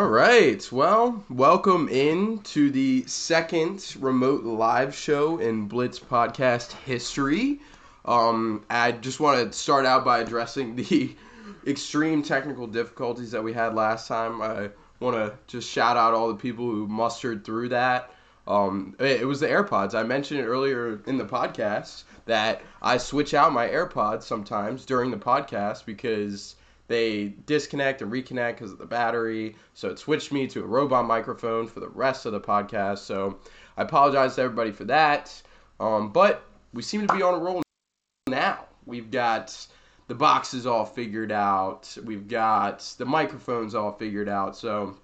All right. Well, welcome in to the second remote live show in Blitz podcast history. Um, I just want to start out by addressing the extreme technical difficulties that we had last time. I want to just shout out all the people who mustered through that. Um, it, it was the AirPods. I mentioned it earlier in the podcast that I switch out my AirPods sometimes during the podcast because they disconnect and reconnect because of the battery. So it switched me to a robot microphone for the rest of the podcast. So I apologize to everybody for that. Um, but we seem to be on a roll now. We've got the boxes all figured out. We've got the microphones all figured out. So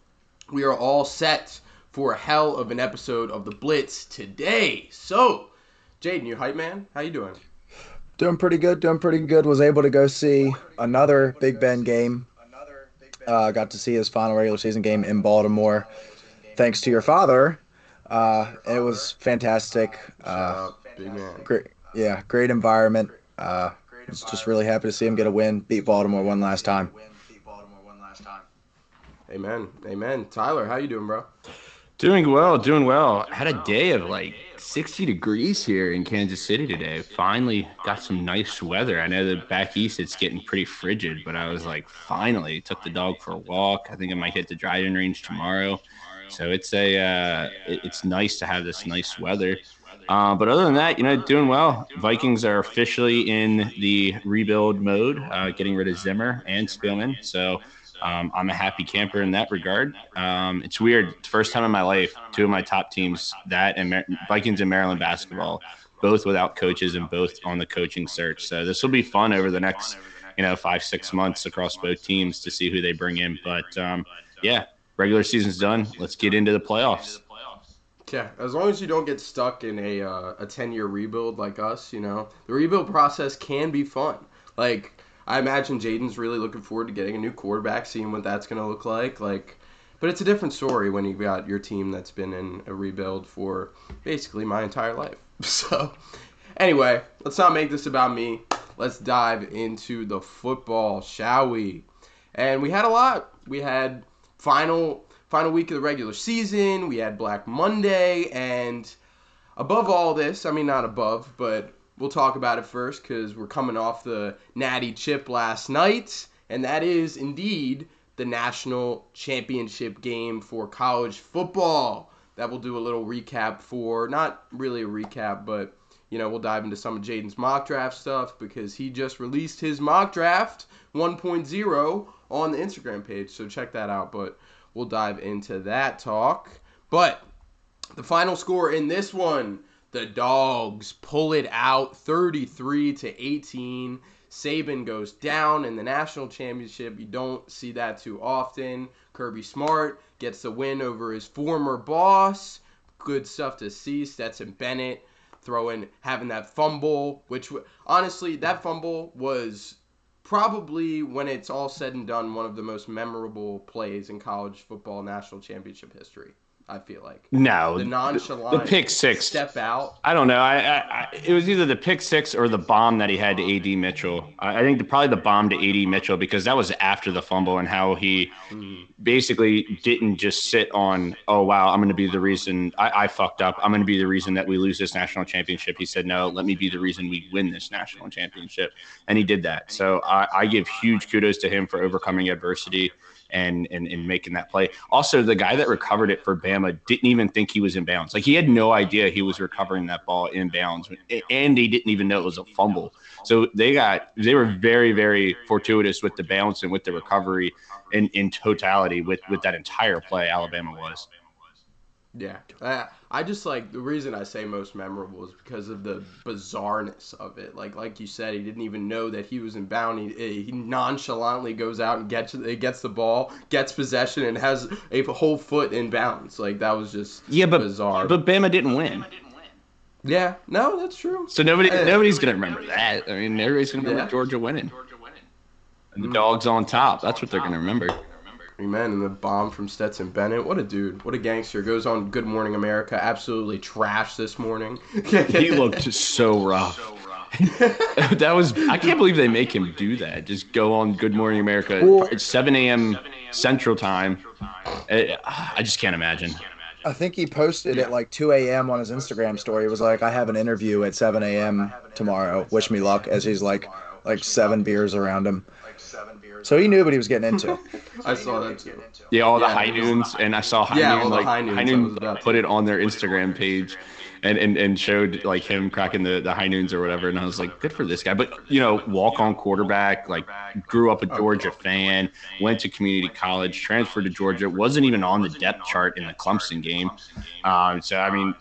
we are all set for a hell of an episode of the Blitz today. So, Jaden, you hype man? How you doing? Doing pretty good. Doing pretty good. Was able to go see another Big Ben game. Uh, got to see his final regular season game in Baltimore. Thanks to your father, uh, it was fantastic. Uh, Big man. great, yeah, great environment. Uh, was just really happy to see him get a win, beat Baltimore one last time. Amen. Amen. Tyler, how you doing, bro? Doing well, doing well. Had a day of like 60 degrees here in Kansas City today. Finally got some nice weather. I know that back east it's getting pretty frigid, but I was like, finally took the dog for a walk. I think I might hit the driving range tomorrow. So it's a uh, it's nice to have this nice weather. Uh, but other than that, you know, doing well. Vikings are officially in the rebuild mode, uh, getting rid of Zimmer and Spielman. So um, I'm a happy camper in that regard. Um, it's weird. First time in my life, two of my top teams, that and Mar- Vikings and Maryland basketball, both without coaches and both on the coaching search. So this will be fun over the next, you know, five six months across both teams to see who they bring in. But um, yeah, regular season's done. Let's get into the playoffs. Yeah, as long as you don't get stuck in a uh, a ten year rebuild like us, you know, the rebuild process can be fun. Like I imagine Jaden's really looking forward to getting a new quarterback, seeing what that's gonna look like. Like, but it's a different story when you've got your team that's been in a rebuild for basically my entire life. So, anyway, let's not make this about me. Let's dive into the football, shall we? And we had a lot. We had final final week of the regular season. We had Black Monday, and above all this, I mean not above, but we'll talk about it first because we're coming off the Natty Chip last night, and that is indeed the national championship game for college football. That we'll do a little recap for, not really a recap, but you know we'll dive into some of Jaden's mock draft stuff because he just released his mock draft 1.0 on the Instagram page, so check that out. But we'll dive into that talk. But the final score in this one, the Dogs pull it out 33 to 18. Saban goes down in the national championship. You don't see that too often. Kirby Smart gets the win over his former boss. Good stuff to see. Stetson Bennett throwing, having that fumble, which honestly, that fumble was probably when it's all said and done one of the most memorable plays in college football national championship history. I feel like No, the nonchalant the pick six. step out. I don't know. I, I, I it was either the pick six or the bomb that he had to AD Mitchell. I, I think the, probably the bomb to AD Mitchell because that was after the fumble and how he basically didn't just sit on. Oh wow, I'm going to be the reason I, I fucked up. I'm going to be the reason that we lose this national championship. He said no. Let me be the reason we win this national championship, and he did that. So I, I give huge kudos to him for overcoming adversity and, and and making that play. Also, the guy that recovered it for Bama didn't even think he was in bounds. Like he had no idea he was recovering that ball in bounds, and he didn't even know it was a fumble. So they got they were very very fortuitous with the bounce and with the recovery in in totality with with that entire play. Alabama was. Yeah, I, I just like the reason I say most memorable is because of the bizarreness of it. Like like you said, he didn't even know that he was in bound. He, he nonchalantly goes out and gets it gets the ball, gets possession, and has a whole foot in bounds. Like that was just Yeah, but bizarre. but Bama didn't win, yeah, no, that's true. so nobody nobody's gonna remember that. I mean, everybody's gonna remember Yeah. Georgia winning. And the dogs on top. That's what they're gonna remember. Man, and the bomb from Stetson Bennett. What a dude. What a gangster. Goes on Good Morning America. Absolutely trashed this morning. He looked so rough. that was I can't believe they make him do that. Just go on Good Morning America Well- at 7 a.m. Central Time. Eh, I I just can't imagine. I think he posted at like 2 a.m. on his Instagram story. It was like, I have an interview at 7 a.m. tomorrow. Wish me luck. As he's like, like seven beers around him. So he knew what he was getting into. I saw that too. Yeah, all the Yeah. high noons, and I saw high Yeah, noon like high noons, high I noon was about to- put it on their Instagram page, and, and and showed like him cracking the, the high noons or whatever, and I was like, good for this guy. But you know, walk on quarterback, like grew up a Georgia fan, went to community college, transferred to Georgia, wasn't even on the depth chart in the Clemson game. Um, so I mean,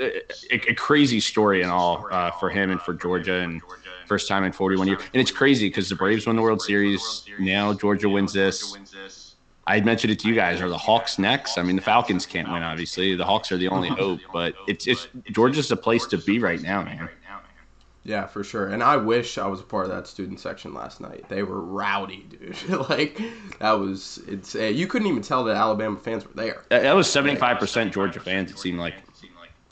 a, a, a crazy story and all uh, for him and for Georgia and. First time in 41 years, and it's crazy because the Braves won the World Series. Now Georgia wins this. I had mentioned it to you guys. Are the Hawks next? I mean, the Falcons can't win, obviously. The Hawks are the only hope, but it's it's Georgia's the place to be right now, man. Yeah, for sure. And I wish I was a part of that student section last night. They were rowdy, dude. like that was it's. Uh, you couldn't even tell that Alabama fans were there. That that was 75% Georgia fans. It seemed like.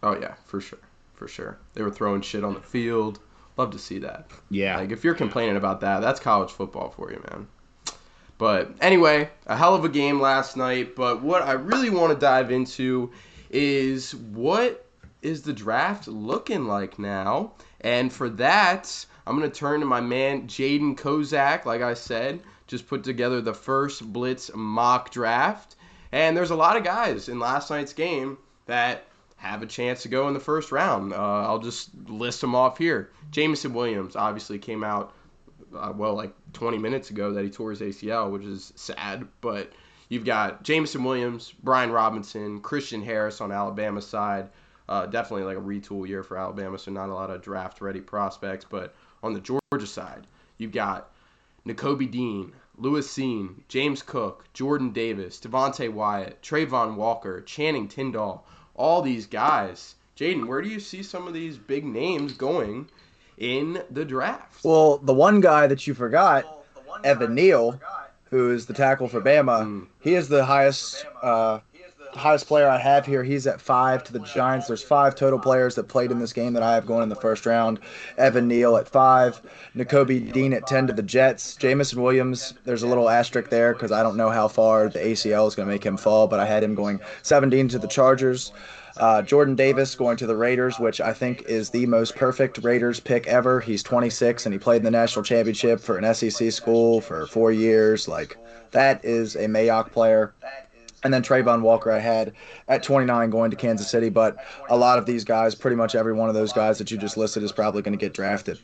Oh yeah, for sure, for sure. They were throwing shit on the field. Love to see that. Yeah. Like if you're complaining about that, that's college football for you, man. But anyway, a hell of a game last night. But what I really want to dive into is what is the draft looking like now? And for that, I'm going to turn to my man Jaden Kozak. Like I said, just put together the first Blitz mock draft. And there's a lot of guys in last night's game that have a chance to go in the first round. Uh, I'll just list them off here. Jameson Williams obviously came out, uh, well, like 20 minutes ago that he tore his ACL, which is sad. But you've got Jameson Williams, Brian Robinson, Christian Harris on Alabama's side. Uh, definitely like a retool year for Alabama, so not a lot of draft ready prospects. But on the Georgia side, you've got Nakobe Dean, Lewis Cine, James Cook, Jordan Davis, Devonte Wyatt, Travon Walker, Channing Tindall, all these guys. Jaden, where do you see some of these big names going in the draft? Well, the one guy that you forgot, Evan Neal, who is the tackle for Bama, he is the highest uh, highest player I have here. He's at five to the Giants. There's five total players that played in this game that I have going in the first round. Evan Neal at five, Nakobe Dean at ten to the Jets. Jameson Williams, there's a little asterisk there because I don't know how far the ACL is going to make him fall, but I had him going 17 to the Chargers. Uh, Jordan Davis going to the Raiders, which I think is the most perfect Raiders pick ever. He's 26 and he played in the national championship for an SEC school for four years. Like, that is a Mayock player. And then Travon Walker, I had at 29 going to Kansas City. But a lot of these guys, pretty much every one of those guys that you just listed, is probably going to get drafted.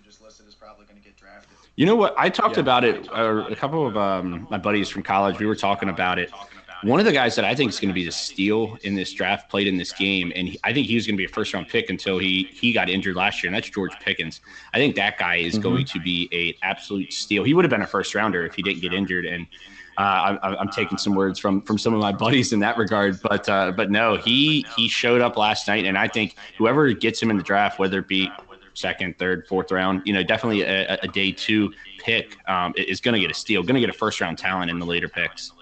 You know what? I talked about it. Uh, a couple of um, my buddies from college, we were talking about it. One of the guys that I think is going to be the steal in this draft played in this game, and he, I think he was going to be a first round pick until he he got injured last year, and that's George Pickens. I think that guy is going to be a absolute steal. He would have been a first rounder if he didn't get injured, and uh, I'm, I'm taking some words from from some of my buddies in that regard. But uh, but no, he he showed up last night, and I think whoever gets him in the draft, whether it be second, third, fourth round, you know, definitely a, a day two pick um, is going to get a steal, going to get a first round talent in the later picks.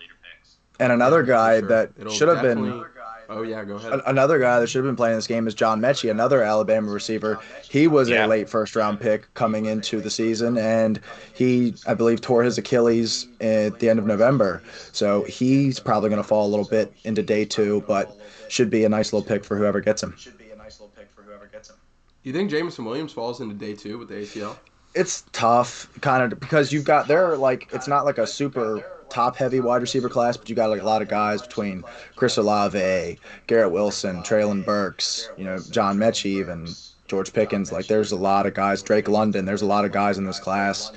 And another guy Sure. that should have been. Definitely- Oh yeah, go ahead. A- Another guy that should have been playing this game is John Metchie, another Alabama receiver. He was Yeah. a late first round pick coming into the season, and he, I believe, tore his Achilles at the end of November. So he's probably going to fall a little bit into day two, but should be a nice little pick for whoever gets him. Should be a nice little pick for whoever gets him. You think Jameson Williams falls into day two with the ACL? It's tough, kind of, because you've got there like it's not like a super top heavy wide receiver class, but you got like a lot of guys between Chris Olave, Garrett Wilson, Treylon Burks, you know, John Metchie, even George Pickens. Like there's a lot of guys, Drake London. There's a lot of guys in this class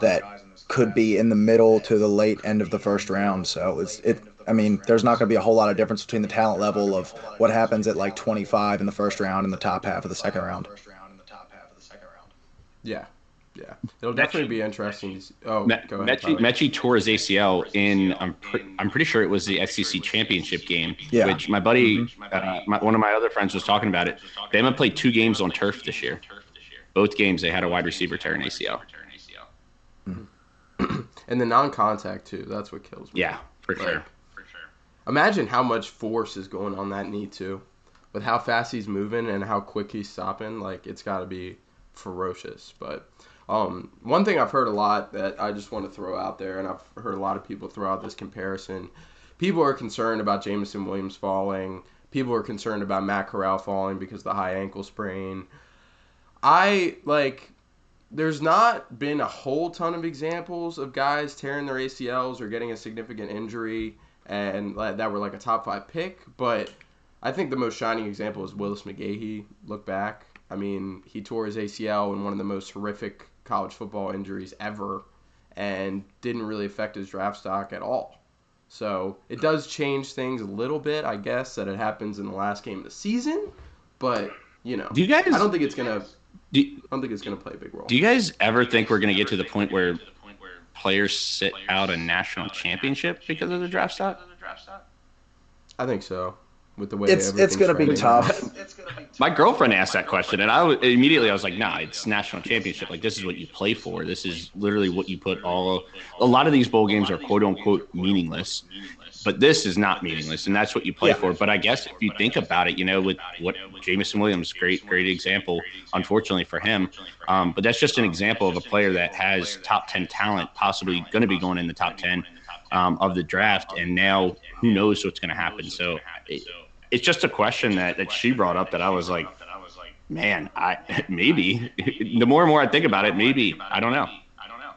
that could be in the middle to the late end of the first round. So it's it I mean, there's not going to be a whole lot of difference between the talent level of what happens at like 25 in the first round and the top half of the second round. Yeah, yeah, it'll definitely be interesting. To see. Oh, Me- go ahead. Metchie, Tyler. Metchie tore his ACL in I'm pre- I'm pretty sure it was the SEC championship game, Yeah. which my buddy, uh, my, one of my other friends was talking about it. They haven't played two games on turf this year. Both games they had a wide receiver tear an ACL. and the non-contact too. That's what kills me. Yeah, for Like, sure. For sure. Imagine how much force is going on that knee too, with how fast he's moving and how quick he's stopping. Like it's got to be ferocious. But um, one thing I've heard a lot that I just want to throw out there, and I've heard a lot of people throw out this comparison. People are concerned about Jameson Williams falling. People are concerned about Matt Corral falling because of the high ankle sprain. I like. There's not been a whole ton of examples of guys tearing their ACLs or getting a significant injury and that were like a top five pick. But I think the most shining example is Willis McGahee. Look back. I mean, he tore his ACL in one of the most horrific college football injuries ever and didn't really affect his draft stock at all. So it does change things a little bit, I guess, that it happens in the last game of the season. But, you know, Do you guys? I don't think it's going to. Do, I don't think it's going to play a big role. do you guys ever think we're going to get to the point where players sit out a national championship because of the draft stock? I think so. With the way It's it's going to be tough. My girlfriend asked that question, and I was, immediately I was like, "Nah, it's national championship. Like this is what you play for. This is literally what you put all. A lot of these bowl games are quote unquote meaningless, but this is not meaningless, and that's what you play Yeah. for. But I guess if you think about it, you know, with what Jameson Williams, great great example. Unfortunately for him, um, but that's just an example of a player that has top ten talent, possibly going to be going in the top ten um, of the draft, and now who knows what's going to happen. So. It, it's just a question that, that she brought up that I was like, man, I maybe. the more and more I think about it, maybe I don't know. I don't know.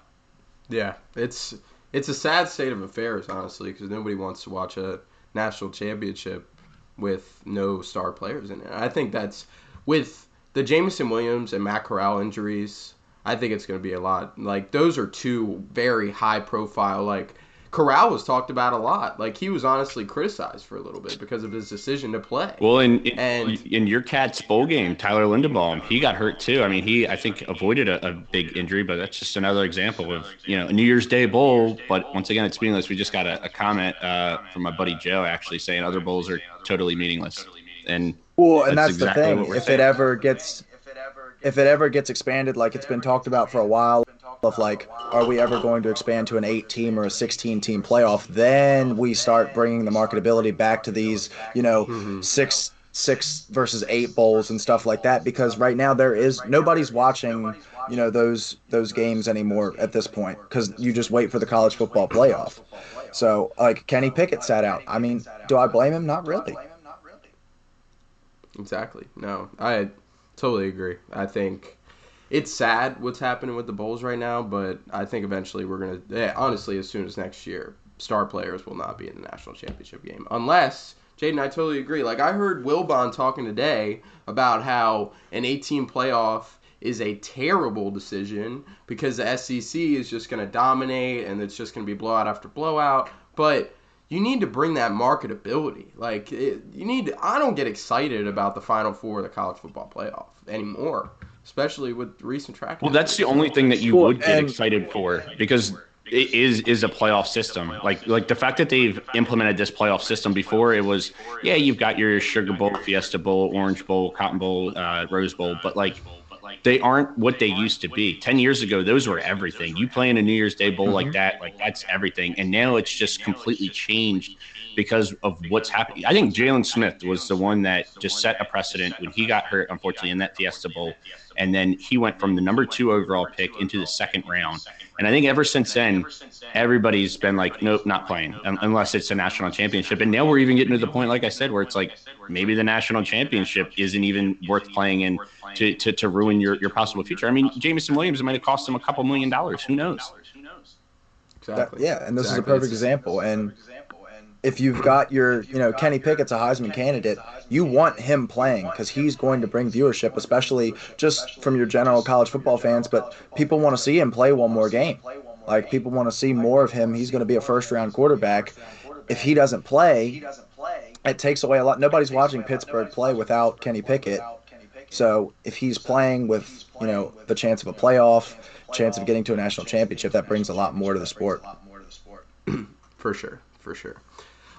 Yeah, it's it's a sad state of affairs, honestly, because nobody wants to watch a national championship with no star players in it. I think that's with the Jameson Williams and Matt Corral injuries. I think it's going to be a lot. Like those are two very high profile. Like Corral was talked about a lot. Like he was honestly criticized for a little bit because of his decision to play. Well, in in, And- in your cat's bowl game, Tyler Linderbaum, he got hurt too. I mean, he I think avoided a, a big injury, but that's just another example of you know a New Year's Day bowl. But once again, it's meaningless. We just got a, a comment uh, from my buddy Joe actually saying other bowls are totally meaningless, and Well, and That's that's, exactly the what thing. we're If saying. it ever gets, if it ever gets expanded, like it's been talked about for a while, of like, are we ever going to expand to an eight-team or a sixteen-team playoff? Then we start bringing the marketability back to these, you know, mm-hmm. six six versus eight bowls and stuff like that. Because right now there is nobody's watching, you know, those those games anymore at this point because you just wait for the college football playoff. So like Kenny Pickett sat out. I mean, do I blame him? Not really. Exactly. No, I totally agree. I think it's sad what's happening with the bowls right now, but I think eventually we're gonna. Yeah, honestly, as soon as next year, star players will not be in the national championship game unless. Jaden, I totally agree. Like I heard Wilbon talking today about how an 18 playoff is a terrible decision because the SEC is just going to dominate and it's just going to be blowout after blowout. But you need to bring that marketability. Like it, you need. To, I don't get excited about the Final Four of the college football playoff anymore, especially with recent track. well, that's the only thing that you would get and- excited for because it is is a playoff system. Like like the fact that they've implemented this playoff system before, it was yeah, you've got your Sugar Bowl, Fiesta Bowl, Orange Bowl, Cotton Bowl, uh, Rose Bowl, but like they aren't what they used to be. Ten years ago, those were everything. You play in a New Year's Day bowl like that, like that's everything. And now it's just completely changed because of what's happening. I think Jaylon Smith was the one that just set a precedent when he got hurt, unfortunately, in that Fiesta Bowl. And then he went from the number two overall pick into the second round. And I think ever since then, everybody's been like, nope, not playing unless it's a national championship. And now we're even getting to the point, like I said, where it's like maybe the national championship isn't even worth playing in to, to, to ruin your, your possible future. I mean, Jameson Williams might have cost him a couple million dollars. Who knows? That, exactly. yeah, and this is a perfect example. And if you've got your, you know, Kenny Pickett's a Heisman candidate, you want him playing because he's going to bring viewership, especially just from your general college football fans. But people want to see him play one more game. Like people want to see more of him. He's going to be a first round quarterback if he doesn't play, it takes away a lot. Nobody's watching Pittsburgh play without Kenny Pickett. So if he's playing with, you know, the chance of a playoff, chance of getting to a national championship, that brings a lot more to the sport. For sure, for sure.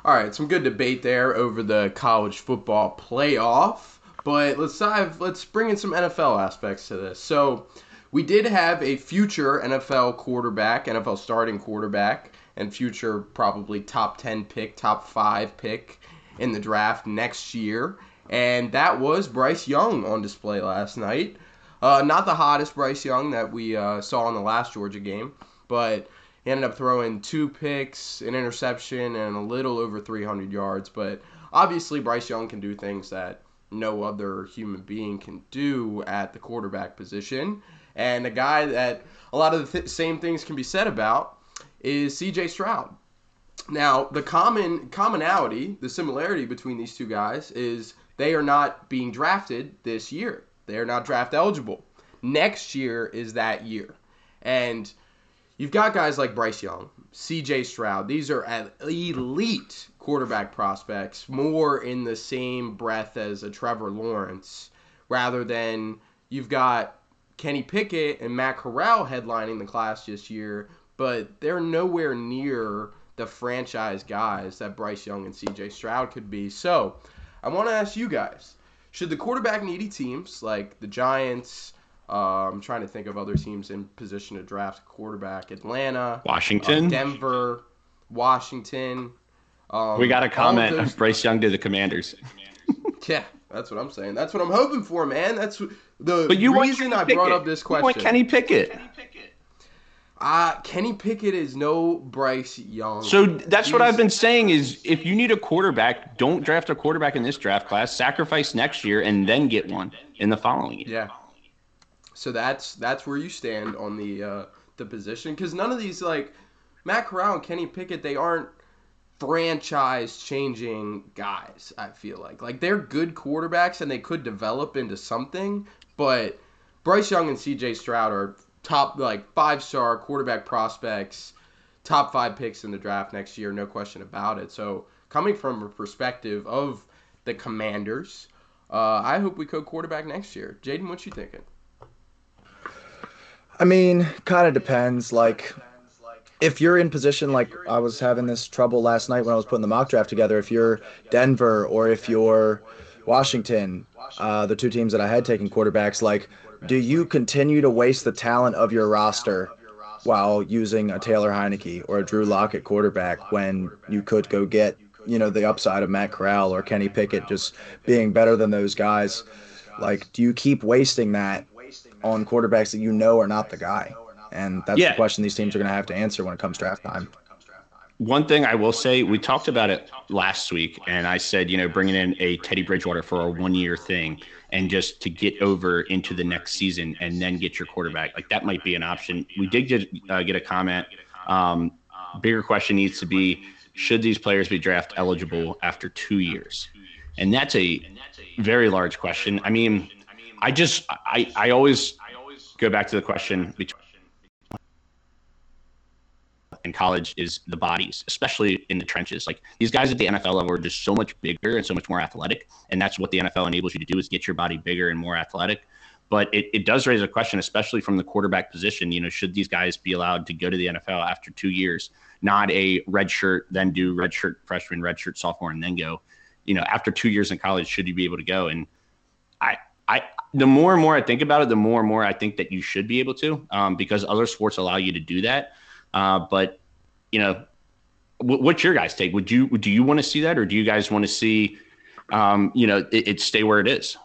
All right, some good debate there over the college football playoff, but let's dive. Let's bring in some NFL aspects to this. So, we did have a future NFL quarterback, NFL starting quarterback, and future probably top ten pick, top five pick in the draft next year, and that was Bryce Young on display last night. Uh, not the hottest Bryce Young that we uh, saw in the last Georgia game, but he ended up throwing two picks, an interception, and a little over 300 yards. But obviously, Bryce Young can do things that no other human being can do at the quarterback position. And a guy that a lot of the th- same things can be said about is CJ Stroud. Now, the common commonality, the similarity between these two guys is they are not being drafted this year. They are not draft eligible. Next year is that year. And You've got guys like Bryce Young, CJ Stroud. These are elite quarterback prospects, more in the same breath as a Trevor Lawrence, rather than you've got Kenny Pickett and Matt Corral headlining the class this year, but they're nowhere near the franchise guys that Bryce Young and CJ Stroud could be. So I want to ask you guys should the quarterback needy teams like the Giants, uh, I'm trying to think of other teams in position to draft quarterback. Atlanta, Washington, uh, Denver, Washington. Um, we got a all of comment. those- Bryce Young to the Commanders. Yeah, that's what I'm saying. That's what I'm hoping for, man. That's the But you want reason Kenny I Pickett. brought up this You question. want Kenny Pickett. Uh, Kenny Pickett is no Bryce Young. So that's what I've been saying is if you need a quarterback, don't draft a quarterback in this draft class. Sacrifice next year and then get one in the following year. Yeah. So that's that's where you stand on the uh, the position because none of these like Matt Corral and Kenny Pickett they aren't franchise changing guys. I feel like like they're good quarterbacks and they could develop into something, but Bryce Young and C.J. Stroud are top like five star quarterback prospects, top five picks in the draft next year, no question about it. So coming from a perspective of the Commanders, uh, I hope we go quarterback next year. Jaden, what you thinking? I mean, kind of depends. Like, if you're in position, like I was having this trouble last night when I was putting the mock draft together. If you're Denver or if you're Washington, uh, the two teams that I had taken quarterbacks, like, do you continue to waste the talent of your roster while using a Taylor Heinicke or a Drew Lockett quarterback when you could go get, you know, the upside of Matt Corral or Kenny Pickett just being better than those guys? Like, do you keep wasting that on quarterbacks that you know are not the guy? And that's Yeah. the question these teams are going to have to answer when it comes draft time. One thing I will say, we talked about it last week, and I said, you know, bringing in a Teddy Bridgewater for a one year thing and just to get over into the next season and then get your quarterback. Like that might be an option. We did get, uh, get a comment. Um, bigger question needs to be should these players be draft eligible after two years? And that's a very large question. I mean, I just, I, I always go back to the question in college is the bodies, especially in the trenches. Like these guys at the NFL level are just so much bigger and so much more athletic. And that's what the NFL enables you to do is get your body bigger and more athletic. But it, it does raise a question, especially from the quarterback position. You know, should these guys be allowed to go to the NFL after two years, not a red shirt, then do red shirt freshman, red shirt sophomore, and then go? You know, after two years in college, should you be able to go? And I, the more and more I think about it, the more and more I think that you should be able to, um, because other sports allow you to do that. Uh, but you know, w- what's your guys' take? Would you do you want to see that, or do you guys want to see, um, you know, it, it stay where it is?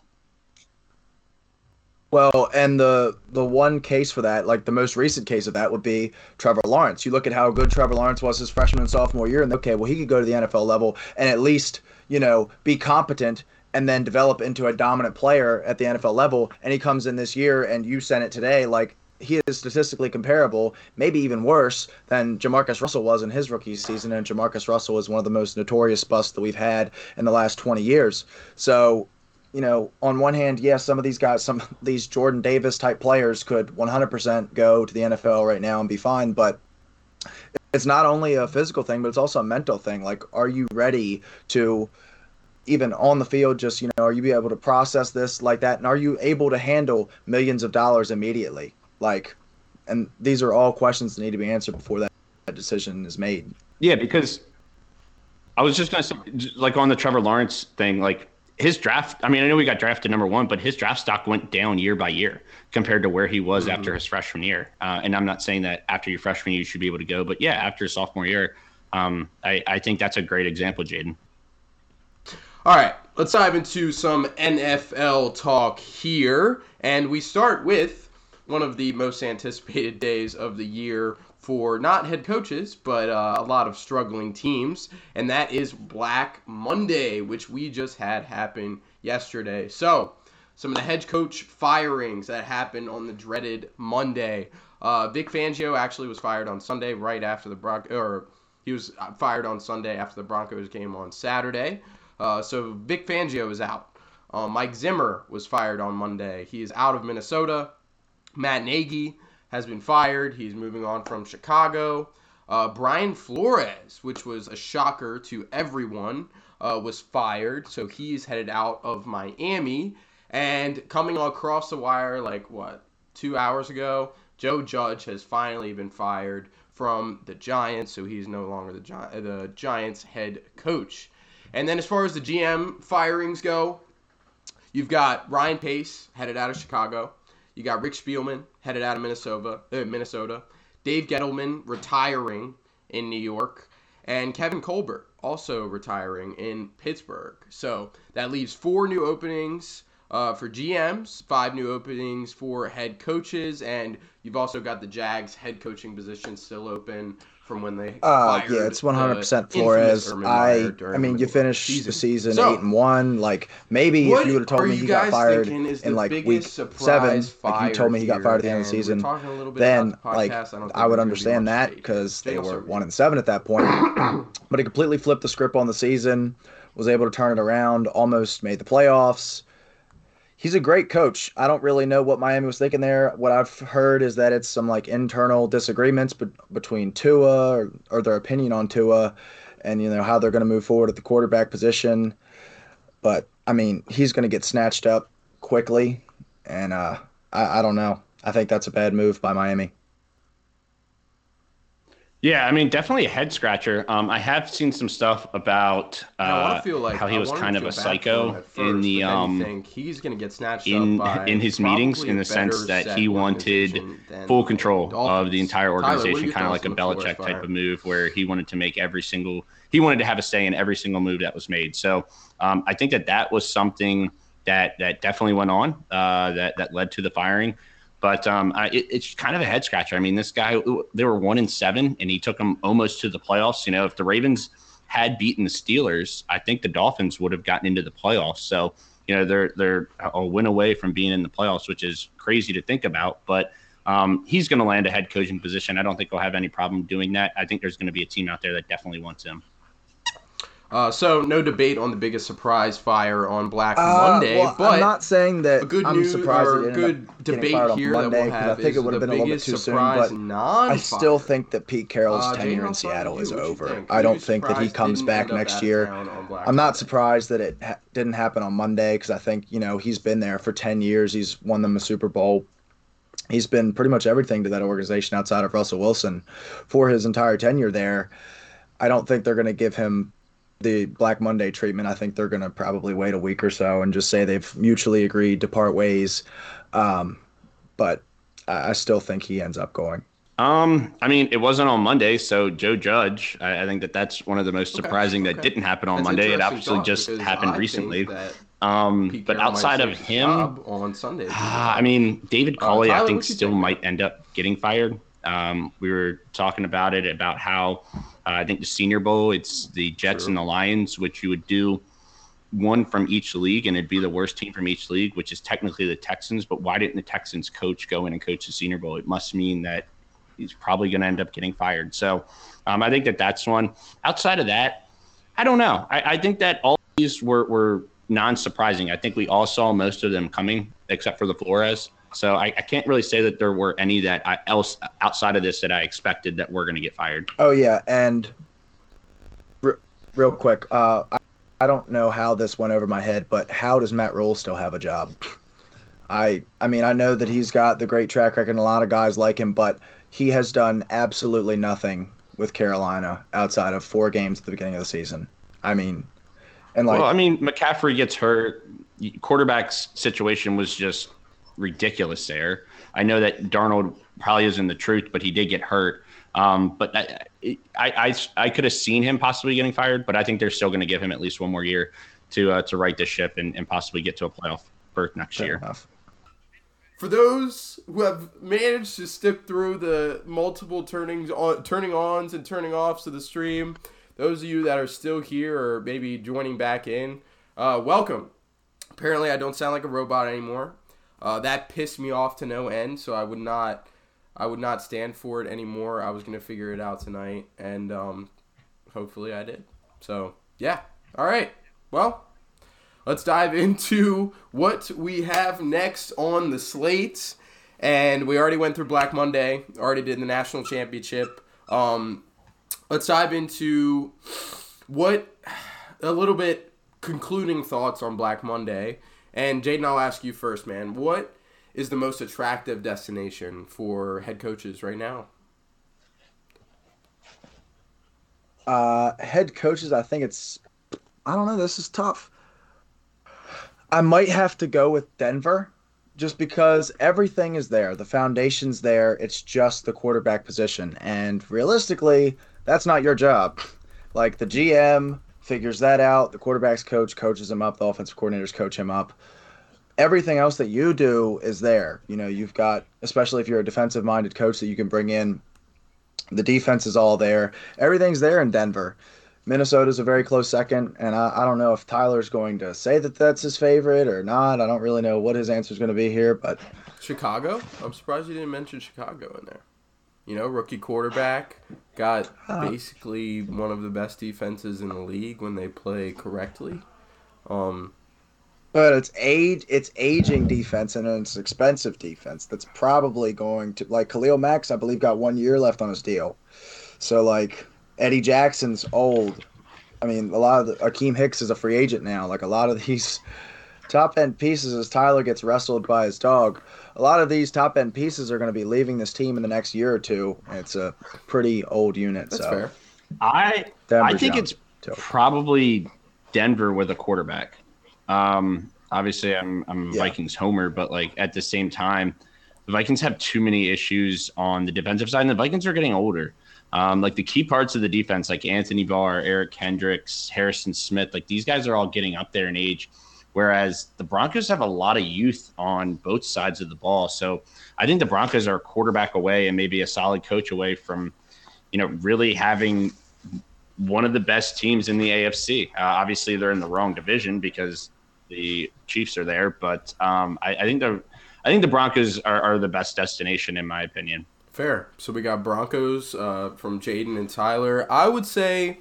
Well, and the the one case for that, like the most recent case of that, would be Trevor Lawrence. You look at how good Trevor Lawrence was his freshman and sophomore year, and okay, well he could go to the NFL level and at least you know be competent and then develop into a dominant player at the NFL level. And he comes in this year, and you sent it today, like he is statistically comparable, maybe even worse than JaMarcus Russell was in his rookie season. And JaMarcus Russell is one of the most notorious busts that we've had in the last 20 years. So you know, on one hand, yes, some of these guys, some of these Jordan Davis type players could 100% go to the NFL right now and be fine. But it's not only a physical thing, but it's also a mental thing. Like, are you ready to even on the field? Just you know, are you be able to process this like that, and are you able to handle millions of dollars immediately? Like, and these are all questions that need to be answered before that, that decision is made. Yeah, because I was just gonna say, like on the Trevor Lawrence thing, like his draft. I mean, I know we got drafted number one, but his draft stock went down year by year compared to where he was mm-hmm. after his freshman year. Uh, and I'm not saying that after your freshman year you should be able to go, but yeah, after sophomore year, um, I, I think that's a great example, Jaden. All right, let's dive into some NFL talk here, and we start with one of the most anticipated days of the year for not head coaches, but uh, a lot of struggling teams, and that is Black Monday, which we just had happen yesterday. So, some of the head coach firings that happened on the dreaded Monday. Uh, Vic Fangio actually was fired on Sunday, right after the Broncos, or he was fired on Sunday after the Broncos game on Saturday. Uh, so Vic Fangio is out. Uh, Mike Zimmer was fired on Monday. He is out of Minnesota. Matt Nagy has been fired. He's moving on from Chicago. Uh, Brian Flores, which was a shocker to everyone, uh, was fired. So he's headed out of Miami. And coming across the wire, like what, two hours ago, Joe Judge has finally been fired from the Giants. So he's no longer the, Gi- the Giants head coach. And then as far as the GM firings go, you've got Ryan Pace headed out of Chicago. You got Rick Spielman headed out of Minnesota. Uh, Minnesota. Dave Gettleman retiring in New York, and Kevin Colbert also retiring in Pittsburgh. So that leaves four new openings uh, for GMs, five new openings for head coaches, and you've also got the Jags head coaching position still open from when they. Uh, yeah, it's one hundred percent Flores. I, I mean, you finished season. the season so, eight and one. Like maybe if you would have told me he got fired in like week seven, if you told me he got fired at the end of the season, then the like I, I would understand that because they were one and seven at that point. but he completely flipped the script on the season, was able to turn it around, almost made the playoffs he's a great coach. I don't really know what Miami was thinking there. What I've heard is that it's some like internal disagreements be- between Tua or, or, their opinion on Tua, and you know how they're going to move forward at the quarterback position. But I mean, he's going to get snatched up quickly, and uh, I, I don't know. I think that's a bad move by Miami. Yeah, I mean, definitely a head scratcher. Um, I have seen some stuff about uh, like, how he was kind of a psycho first, in the um. he's going to get snatched in in his meetings in the sense that he wanted full control of the entire organization, kind of like a Belichick type of move, where he wanted to make every single he wanted to have a say in every single move that was made. So um, I think that that was something that that definitely went on uh, that that led to the firing. But um, I, it, it's kind of a head scratcher. I mean, this guy, they were one in seven, and he took them almost to the playoffs. You know, if the Ravens had beaten the Steelers, I think the Dolphins would have gotten into the playoffs. So, you know, they're they're a win away from being in the playoffs, which is crazy to think about. But um, he's going to land a head coaching position. I don't think he'll have any problem doing that. I think there's going to be a team out there that definitely wants him. Uh, so no debate on the biggest surprise fire on Black uh, Monday, well, but I'm not saying that a good I'm news surprised or good debate here Monday, that we'll have I think it would have been a little bit too soon, but I still think that Pete Carroll's uh, tenure in Seattle is over. I don't think that he comes back next year. I'm not surprised that it ha- didn't happen on Monday because I think you know he's been there for 10 years. He's won them a Super Bowl. He's been pretty much everything to that organization outside of Russell Wilson for his entire tenure there. I don't think they're going to give him the Black Monday treatment, I think they're going to probably wait a week or so and just say they've mutually agreed to part ways. Um, but I still think he ends up going. Um, I mean, it wasn't on Monday, so Joe Judge. I, I think that that's one of the most surprising okay, okay. that didn't happen on that's Monday. It actually just happened I recently. Um, but outside of him, on Sunday, uh, I mean, David Culley, uh, I think still might end up getting fired. Um, we were talking about it about how uh, I think the Senior Bowl, it's the Jets True. and the Lions, which you would do one from each league, and it'd be the worst team from each league, which is technically the Texans. But why didn't the Texans coach go in and coach the Senior Bowl? It must mean that he's probably going to end up getting fired. So um, I think that that's one. Outside of that, I don't know. I, I think that all these were, were non surprising. I think we all saw most of them coming, except for the Flores. So I, I can't really say that there were any that I else outside of this that I expected that were going to get fired. Oh yeah, and r- real quick, uh, I, I don't know how this went over my head, but how does Matt Rhule still have a job? I I mean I know that he's got the great track record and a lot of guys like him, but he has done absolutely nothing with Carolina outside of four games at the beginning of the season. I mean, and like well, I mean, McCaffrey gets hurt. Quarterback's situation was just ridiculous there. I know that Darnold probably isn't the truth, but he did get hurt. Um, but I, I, I, I, could have seen him possibly getting fired, but I think they're still going to give him at least one more year to uh, to right the ship and, and possibly get to a playoff berth next Fair year. Enough. For those who have managed to stick through the multiple turnings on, turning ons and turning offs of the stream, those of you that are still here or maybe joining back in, uh, welcome. Apparently, I don't sound like a robot anymore. Uh, that pissed me off to no end, so I would not, I would not stand for it anymore. I was gonna figure it out tonight, and um, hopefully I did. So yeah, all right. Well, let's dive into what we have next on the slate. And we already went through Black Monday, already did the national championship. Um, let's dive into what a little bit concluding thoughts on Black Monday and Jaden, I'll ask you first, man. What is the most attractive destination for head coaches right now? Uh, head coaches, I think it's. I don't know. This is tough. I might have to go with Denver just because everything is there. The foundation's there. It's just the quarterback position. And realistically, that's not your job. Like the GM figures that out. The quarterback's coach coaches him up. The offensive coordinators coach him up. Everything else that you do is there. You know, you've got, especially if you're a defensive minded coach that you can bring in. The defense is all there. Everything's there in Denver. Minnesota's a very close second, and I, I don't know if Tyler's going to say that that's his favorite or not. I don't really know what his answer is going to be here, but Chicago. I'm surprised you didn't mention Chicago in there. You know, rookie quarterback got uh, basically one of the best defenses in the league when they play correctly. Um, but it's age, it's aging defense and it's expensive defense. That's probably going to like Khalil Mack's. I believe got one year left on his deal. So like Eddie Jackson's old. I mean, a lot of the, Akiem Hicks is a free agent now. Like a lot of these top end pieces, as Tyler gets wrestled by his dog, a lot of these top end pieces are going to be leaving this team in the next year or two. It's a pretty old unit. That's so. fair. I Denver's I think it's probably Denver with a quarterback. Um, obviously, I'm I'm yeah. Vikings homer, but like at the same time, the Vikings have too many issues on the defensive side, and the Vikings are getting older. Um, like the key parts of the defense, like Anthony Barr, Eric Kendricks, Harrison Smith, like these guys are all getting up there in age. Whereas the Broncos have a lot of youth on both sides of the ball. So I think the Broncos are a quarterback away and maybe a solid coach away from, you know, really having one of the best teams in the AFC. Uh, obviously, they're in the wrong division because the Chiefs are there, but um, I, I, think the I think the Broncos are, are, the best destination in my opinion. Fair. So we got Broncos uh, from Jaden and Tyler. I would say,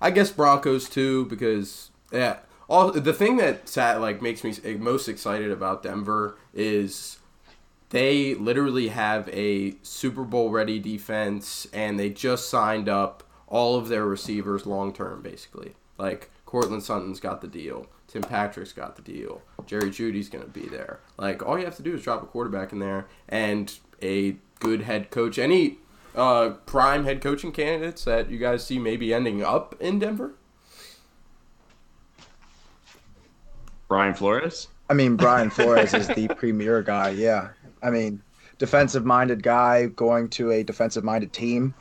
I guess Broncos too because yeah. All the thing that like makes me most excited about Denver is they literally have a Super Bowl ready defense and they just signed up all of their receivers long term basically. Like Courtland Sutton's got the deal. Tim Patrick's got the deal. Jerry Jeudy's going to be there. Like all you have to do is drop a quarterback in there and a good head coach. Any uh, prime head coaching candidates that you guys see maybe ending up in Denver? Brian Flores. I mean, Brian Flores is the premier guy. Yeah, I mean, defensive minded guy going to a defensive minded team.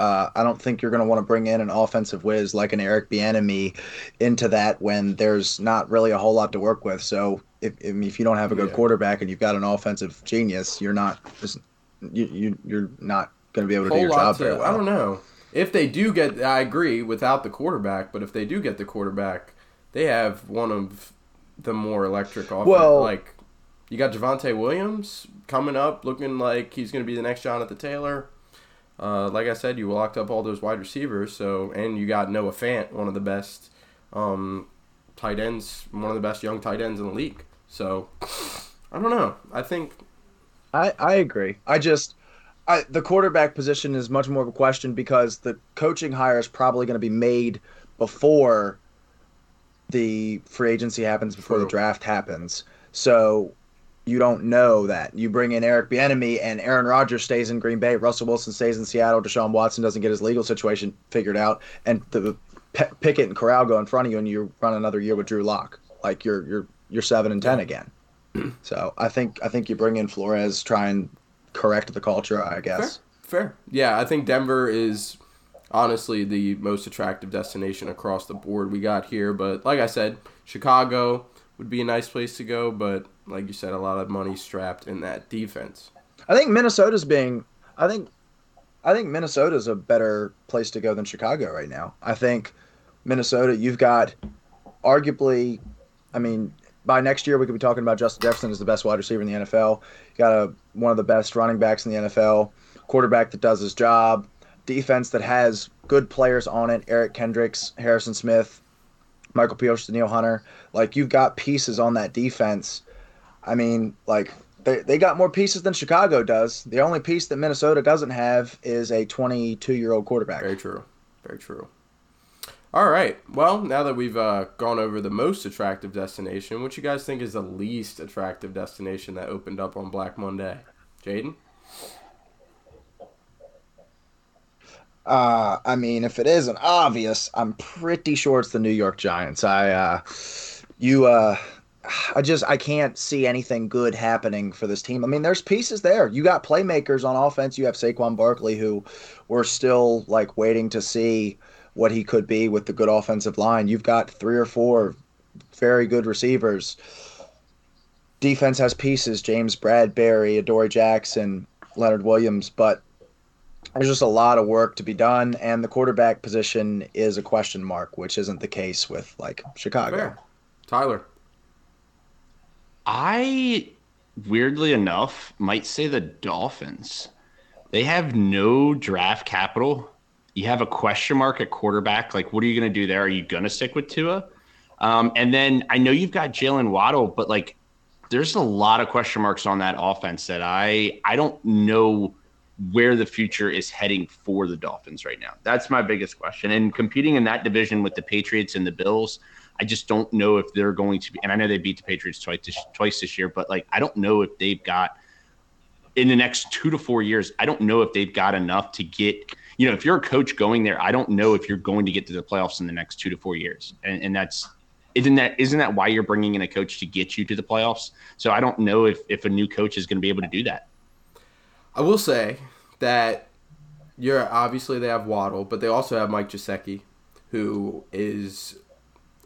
Uh, I don't think you're going to want to bring in an offensive whiz like an Eric Bieniemy into that when there's not really a whole lot to work with. So if if you don't have a good yeah. quarterback and you've got an offensive genius, you're not you, you you're not going to be able to whole do your job to, very well. I don't know if they do get. I agree without the quarterback, but if they do get the quarterback, they have one of the more electric offense. Well, like you got Javonte Williams coming up, looking like he's going to be the next Jonathan Taylor. Uh, like I said, you locked up all those wide receivers. So and you got Noah Fant, one of the best um, tight ends, one of the best young tight ends in the league. So I don't know. I think I, I agree. I just I, the quarterback position is much more of a question because the coaching hire is probably going to be made before the free agency happens, before True. the draft happens. So you don't know that. You bring in Eric Bieniemy and Aaron Rodgers stays in Green Bay, Russell Wilson stays in Seattle, Deshaun Watson doesn't get his legal situation figured out, and the P- Pickett and Corral go in front of you, and you run another year with Drew Lock. Like you're you're you're seven and ten again. So I think I think you bring in Flores, try and correct the culture. I guess. Fair. Yeah, I think Denver is honestly the most attractive destination across the board we got here. But like I said, Chicago would be a nice place to go. But like you said, a lot of money strapped in that defense. I think Minnesota's being. I think. I think Minnesota's a better place to go than Chicago right now. I think Minnesota. You've got, arguably, I mean, by next year we could be talking about Justin Jefferson as the best wide receiver in the NFL. You got a one of the best running backs in the NFL, quarterback that does his job, defense that has good players on it. Eric Kendricks, Harrison Smith, Michael Pierce, Danielle Hunter. Like you've got pieces on that defense. I mean, like they, they got more pieces than Chicago does. The only piece that Minnesota doesn't have is a 22 year old quarterback. Very true. Very true. All right. Well, now that we've uh, gone over the most attractive destination, what you guys think is the least attractive destination that opened up on Black Monday? Jaden? Uh, I mean, if it isn't obvious, I'm pretty sure it's the New York Giants. I, uh, you, uh, I just I can't see anything good happening for this team. I mean, there's pieces there. You got playmakers on offense. You have Saquon Barkley, who we're still like waiting to see what he could be with the good offensive line. You've got three or four very good receivers. Defense has pieces: James Bradberry, Adoree Jackson, Leonard Williams, but there's just a lot of work to be done, and the quarterback position is a question mark, which isn't the case with like Chicago. Fair. Tyler? I weirdly enough might say the Dolphins. They have no draft capital. You have a question mark at quarterback. Like, what are you going to do there? Are you going to stick with Tua? Um, and then I know you've got Jalen Waddle, but like, there's a lot of question marks on that offense that I I don't know where the future is heading for the Dolphins right now. That's my biggest question. And competing in that division with the Patriots and the Bills, I just don't know if they're going to be. And I know they beat the Patriots twice this, twice this year, but like I don't know if they've got in the next two to four years. I don't know if they've got enough to get. You know, if you're a coach going there, I don't know if you're going to get to the playoffs in the next two to four years, and, and that's isn't that isn't that why you're bringing in a coach to get you to the playoffs? So I don't know if if a new coach is going to be able to do that. I will say that you're obviously they have Waddle, but they also have Mike Gesicki, who is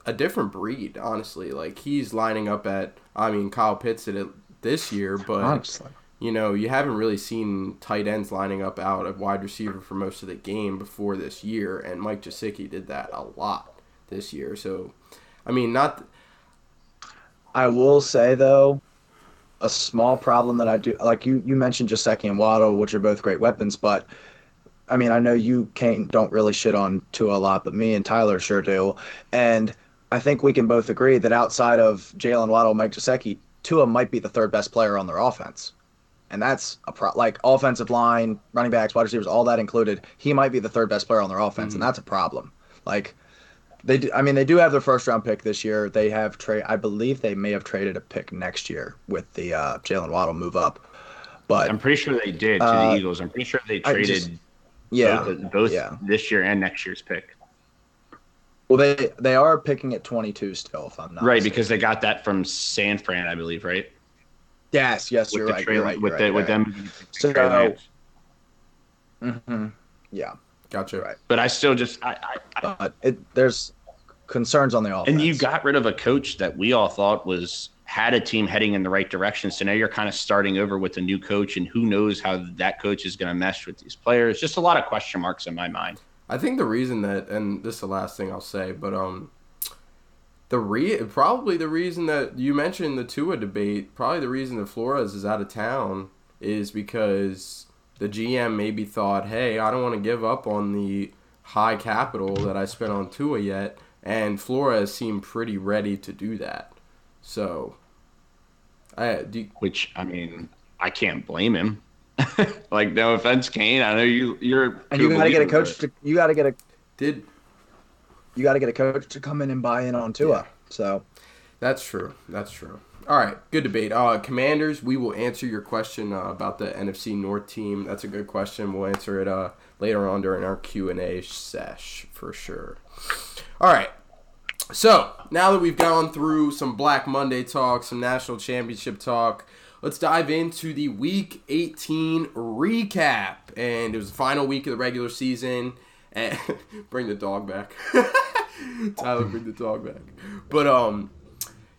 a different breed. Honestly, like he's lining up at. I mean, Kyle Pitts did it this year, but Honestly. you know you haven't really seen tight ends lining up out of wide receiver for most of the game before this year, and Mike Gesicki did that a lot this year. So, I mean, not. I will say though, a small problem that I do like you you mentioned Gesicki and Waddle, which are both great weapons, but I mean I know you can't don't really shit on Tua a lot, but me and Tyler sure do. And I think we can both agree that outside of Jalen Waddle, Mike Gesicki, Tua might be the third best player on their offense. And that's a pro- like offensive line, running backs, wide receivers, all that included. He might be the third best player on their offense, and mm-hmm. that's a problem. Like they, do, I mean, they do have their first round pick this year. They have trade. I believe they may have traded a pick next year with the uh, Jalen Waddle move up. But I'm pretty sure they did to Uh, the Eagles. I'm pretty sure they traded just- yeah, both, both yeah. this year and next year's pick. Well, they they are picking at 22 still, if I'm not right, mistaken. because they got that from San Fran, I believe, right? yes, yes, With you're the right, Trey- you're right, with you're the right, with you're them. So- Trey Lance. right. Mhm. Yeah, Gotcha. Right. But I still just I, I, I but it, there's concerns on the offense. and you got rid of a coach that we all thought was had a team heading in the right direction. So now you're kind of starting over with a new coach, and who knows how that coach is going to mesh with these players. Just a lot of question marks in my mind. I think the reason that, and this is the last thing I'll say, but um, the re probably the reason that you mentioned the Tua debate, probably the reason that Flores is out of town is because the GM maybe thought, hey, I don't want to give up on the high capital that I spent on Tua yet, and Flores seemed pretty ready to do that. So, I, do you, which I mean, I can't blame him. like no offense, Kane. I know you you're And you got to get a coach to you got to get a did you got to get a coach to come in and buy in on Tua. So That's true. That's true. All right, good debate. Uh, Commanders, we will answer your question uh, about the NFC North team. That's a good question. We'll answer it uh, later on during our Q and A sesh for sure. All right. So now that we've gone through some Black Monday talk, some national championship talk, let's dive into the Week 18 recap. And it was the final week of the regular season. And bring the dog back. Tyler, bring the dog back. But um,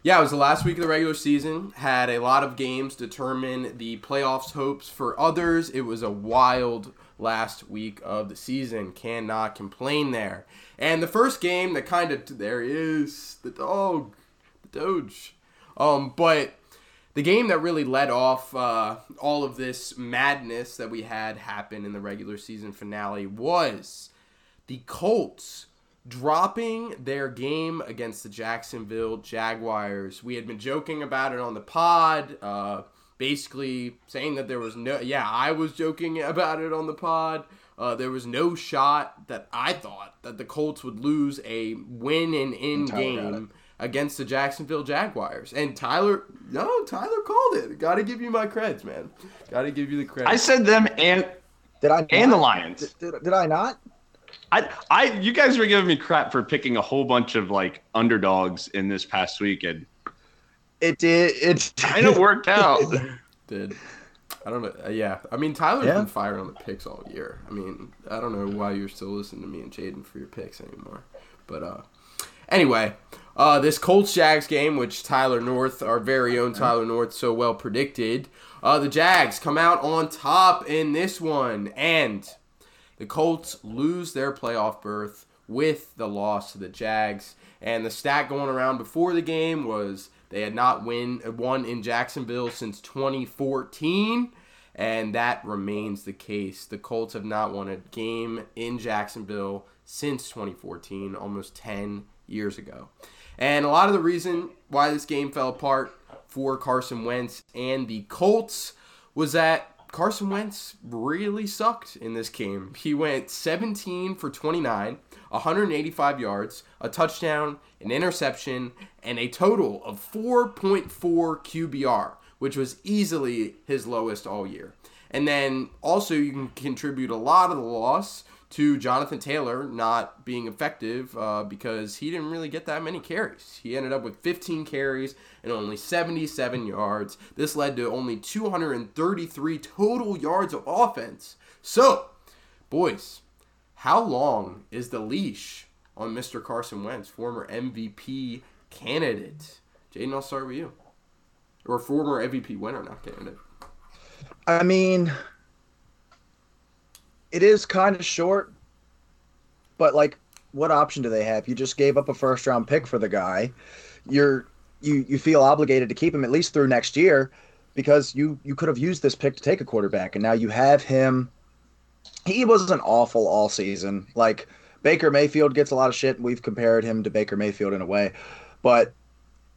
yeah, it was the last week of the regular season. Had a lot of games determine the playoffs hopes for others. It was a wild last week of the season. Cannot complain there. And the first game that kind of there is the dog, the Doge. Um, but the game that really led off uh, all of this madness that we had happen in the regular season finale was the Colts dropping their game against the Jacksonville Jaguars. We had been joking about it on the pod, uh, basically saying that there was no. Yeah, I was joking about it on the pod. Uh, there was no shot that I thought that the Colts would lose a win and end game against the Jacksonville Jaguars. And Tyler, no, Tyler called it. Got to give you my creds, man. Got to give you the credit. I said them and did I and the? Lions. Did, did, did I not? I, I, you guys were giving me crap for picking a whole bunch of like underdogs in this past weekend. It did. It kind of worked out. did. I don't know. Uh, yeah, I mean Tyler's Yeah. been firing on the picks all year. I mean, I don't know why you're still listening to me and Jaden for your picks anymore. But uh, anyway, uh, this Colts Jags game, which Tyler North, our very own Tyler North, so well predicted, uh, the Jags come out on top in this one, and the Colts lose their playoff berth with the loss to the Jags. And the stat going around before the game was they had not win uh, won in Jacksonville since 2014, and that remains the case. The Colts have not won a game in Jacksonville since 2014, almost 10 years ago. And a lot of the reason why this game fell apart for Carson Wentz and the Colts was that Carson Wentz really sucked in this game. He went 17 for 29, 185 yards, a touchdown, an interception, and a total of 4.4 QBR, which was easily his lowest all year. And then also you can contribute a lot of the loss to Jonathan Taylor not being effective uh, because he didn't really get that many carries. He ended up with 15 carries and only 77 yards. This led to only 233 total yards of offense. So, boys, how long is the leash on Mr. Carson Wentz, former MVP candidate? Jaden, I'll start with you. Or former MVP winner, not candidate. I mean, it is kind of short, but like, what option do they have? You just gave up a first round pick for the guy. You're you you feel obligated to keep him at least through next year because you you could have used this pick to take a quarterback, and now you have him. He wasn't awful all season. Like Baker Mayfield gets a lot of shit. We've compared him to Baker Mayfield in a way, but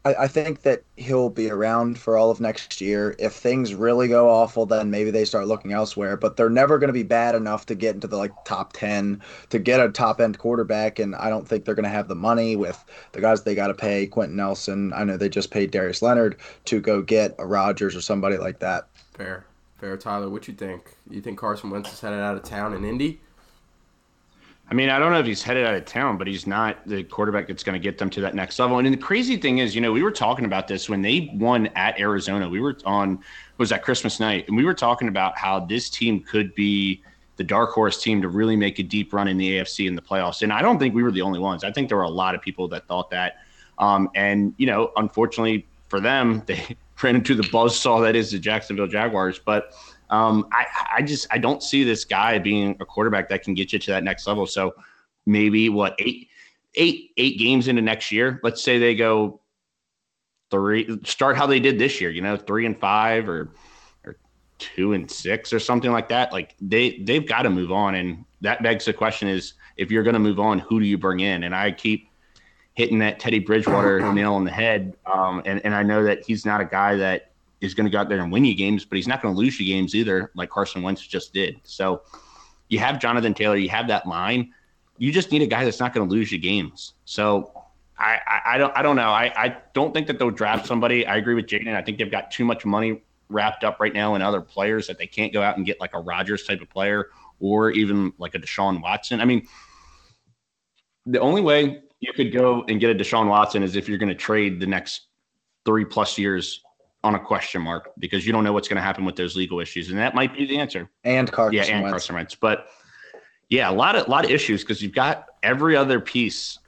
I, I think that he'll be around for all of next year. If things really go awful, then maybe they start looking elsewhere. But they're never going to be bad enough to get into the like top ten to get a top end quarterback. And I don't think they're going to have the money with the guys they got to pay. Quenton Nelson. I know they just paid Darius Leonard to go get a Rodgers or somebody like that. Fair. Fair. Tyler, what you think? You think Carson Wentz is headed out of town in Indy? I mean, I don't know if he's headed out of town, but he's not the quarterback that's going to get them to that next level. And the crazy thing is, you know, we were talking about this when they won at Arizona. We were on was that Christmas night, and we were talking about how this team could be the dark horse team to really make a deep run in the AFC in the playoffs. And I don't think we were the only ones. I think there were a lot of people that thought that. Um, and you know, unfortunately for them, they ran into the buzzsaw that is the Jacksonville Jaguars. But um, I, I just I don't see this guy being a quarterback that can get you to that next level. So maybe what eight eight eight games into next year. Let's say they go three start how they did this year. You know, three and five or or two and six or something like that. Like they they've got to move on, and that begs the question: is if you're going to move on, who do you bring in? And I keep hitting that Teddy Bridgewater nail on the head. Um, and, and I know that he's not a guy that is going to go out there and win you games, but he's not going to lose you games either, like Carson Wentz just did. So you have Jonathan Taylor, you have that line. You just need a guy that's not going to lose you games. So I, I, I, don't I don't know. I, I don't think that they'll draft somebody. I agree with Jaden. I think they've got too much money wrapped up right now in other players that they can't go out and get like a Rodgers type of player or even like a Deshaun Watson. I mean, the only way you could go and get a Deshaun Watson as if you're going to trade the next three plus years on a question mark because you don't know what's going to happen with those legal issues, and that might be the answer. And Carson, yeah, and Wentz. Carson Wentz, but yeah, a lot of a lot of issues because you've got every other piece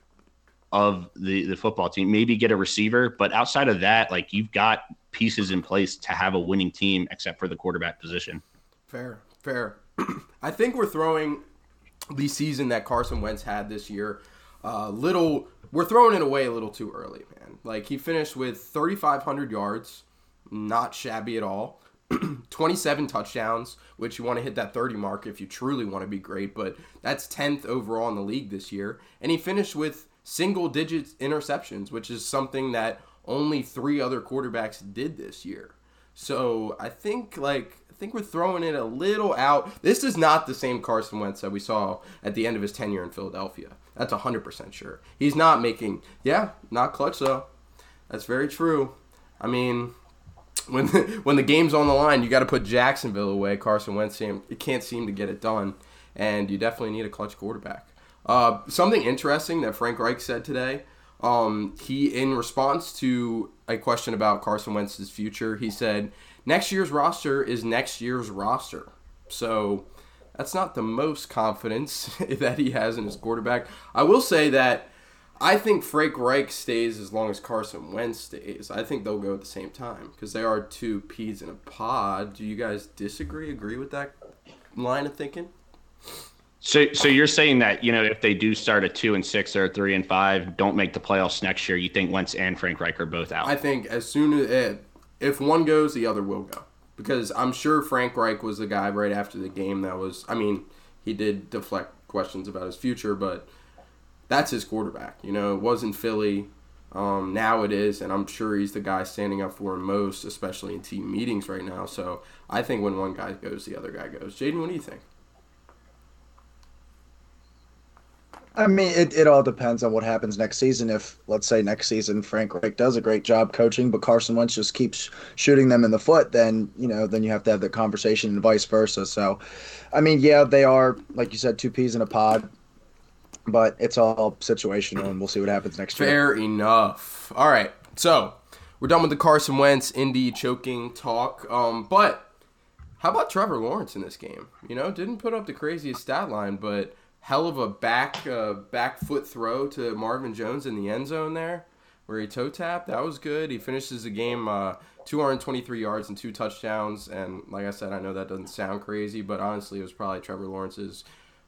of the the football team. Maybe get a receiver, but outside of that, like you've got pieces in place to have a winning team, except for the quarterback position. Fair, fair. I think we're throwing the season that Carson Wentz had this year uh, little. We're throwing it away a little too early, man. Like he finished with 3,500 yards, not shabby at all. 27 touchdowns, which you want to hit that 30 mark if you truly want to be great, but that's 10th overall in the league this year. And he finished with single digit interceptions, which is something that only three other quarterbacks did this year. So I think like I think we're throwing it a little out. This is not the same Carson Wentz that we saw at the end of his tenure in Philadelphia. That's 100% sure. He's not making, yeah, not clutch though. That's very true. I mean, when the, when the game's on the line, you got to put Jacksonville away. Carson Wentz, it can't seem to get it done, and you definitely need a clutch quarterback. Uh, something interesting that Frank Reich said today. Um, he, in response to a question about Carson Wentz's future, he said, "Next year's roster is next year's roster." So that's not the most confidence that he has in his quarterback. I will say that I think Frank Reich stays as long as Carson Wentz stays. I think they'll go at the same time because they are two peas in a pod. Do you guys disagree? Agree with that line of thinking? So, so you're saying that you know if they do start at two and six or three and five, don't make the playoffs next year, you think Wentz and Frank Reich are both out? I think as soon as if one goes, the other will go because I'm sure Frank Reich was the guy right after the game that was. I mean, he did deflect questions about his future, but that's his quarterback. You know, it wasn't Philly. Um, now it is, and I'm sure he's the guy standing up for him most, especially in team meetings right now. So I think when one guy goes, the other guy goes. Jaden, what do you think? I mean, it, it all depends on what happens next season. If, let's say, next season Frank Reich does a great job coaching, but Carson Wentz just keeps shooting them in the foot, then, you know, then you have to have that conversation and vice versa. So, I mean, yeah, they are, like you said, two peas in a pod, but it's all situational, and we'll see what happens next Fair year. Fair enough. All right. So, we're done with the Carson Wentz Indy choking talk. Um, but how about Trevor Lawrence in this game? You know, didn't put up the craziest stat line, but hell of a back uh, back foot throw to Marvin Jones in the end zone there, where he toe tapped. That was good. He finishes the game uh, 223 yards and two touchdowns. And like I said, I know that doesn't sound crazy, but honestly, it was probably Trevor Lawrence's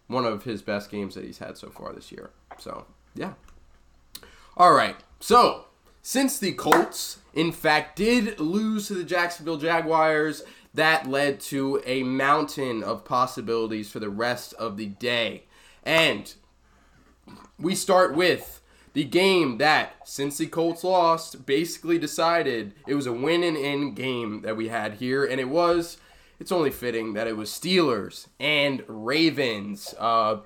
one of his best games that he's had so far this year. So yeah. All right. So since the Colts, in fact, did lose to the Jacksonville Jaguars, that led to a mountain of possibilities for the rest of the day. And we start with the game that, since the Colts lost, basically decided it was a win and in game that we had here. And it was, it's only fitting that it was Steelers and Ravens. Uh,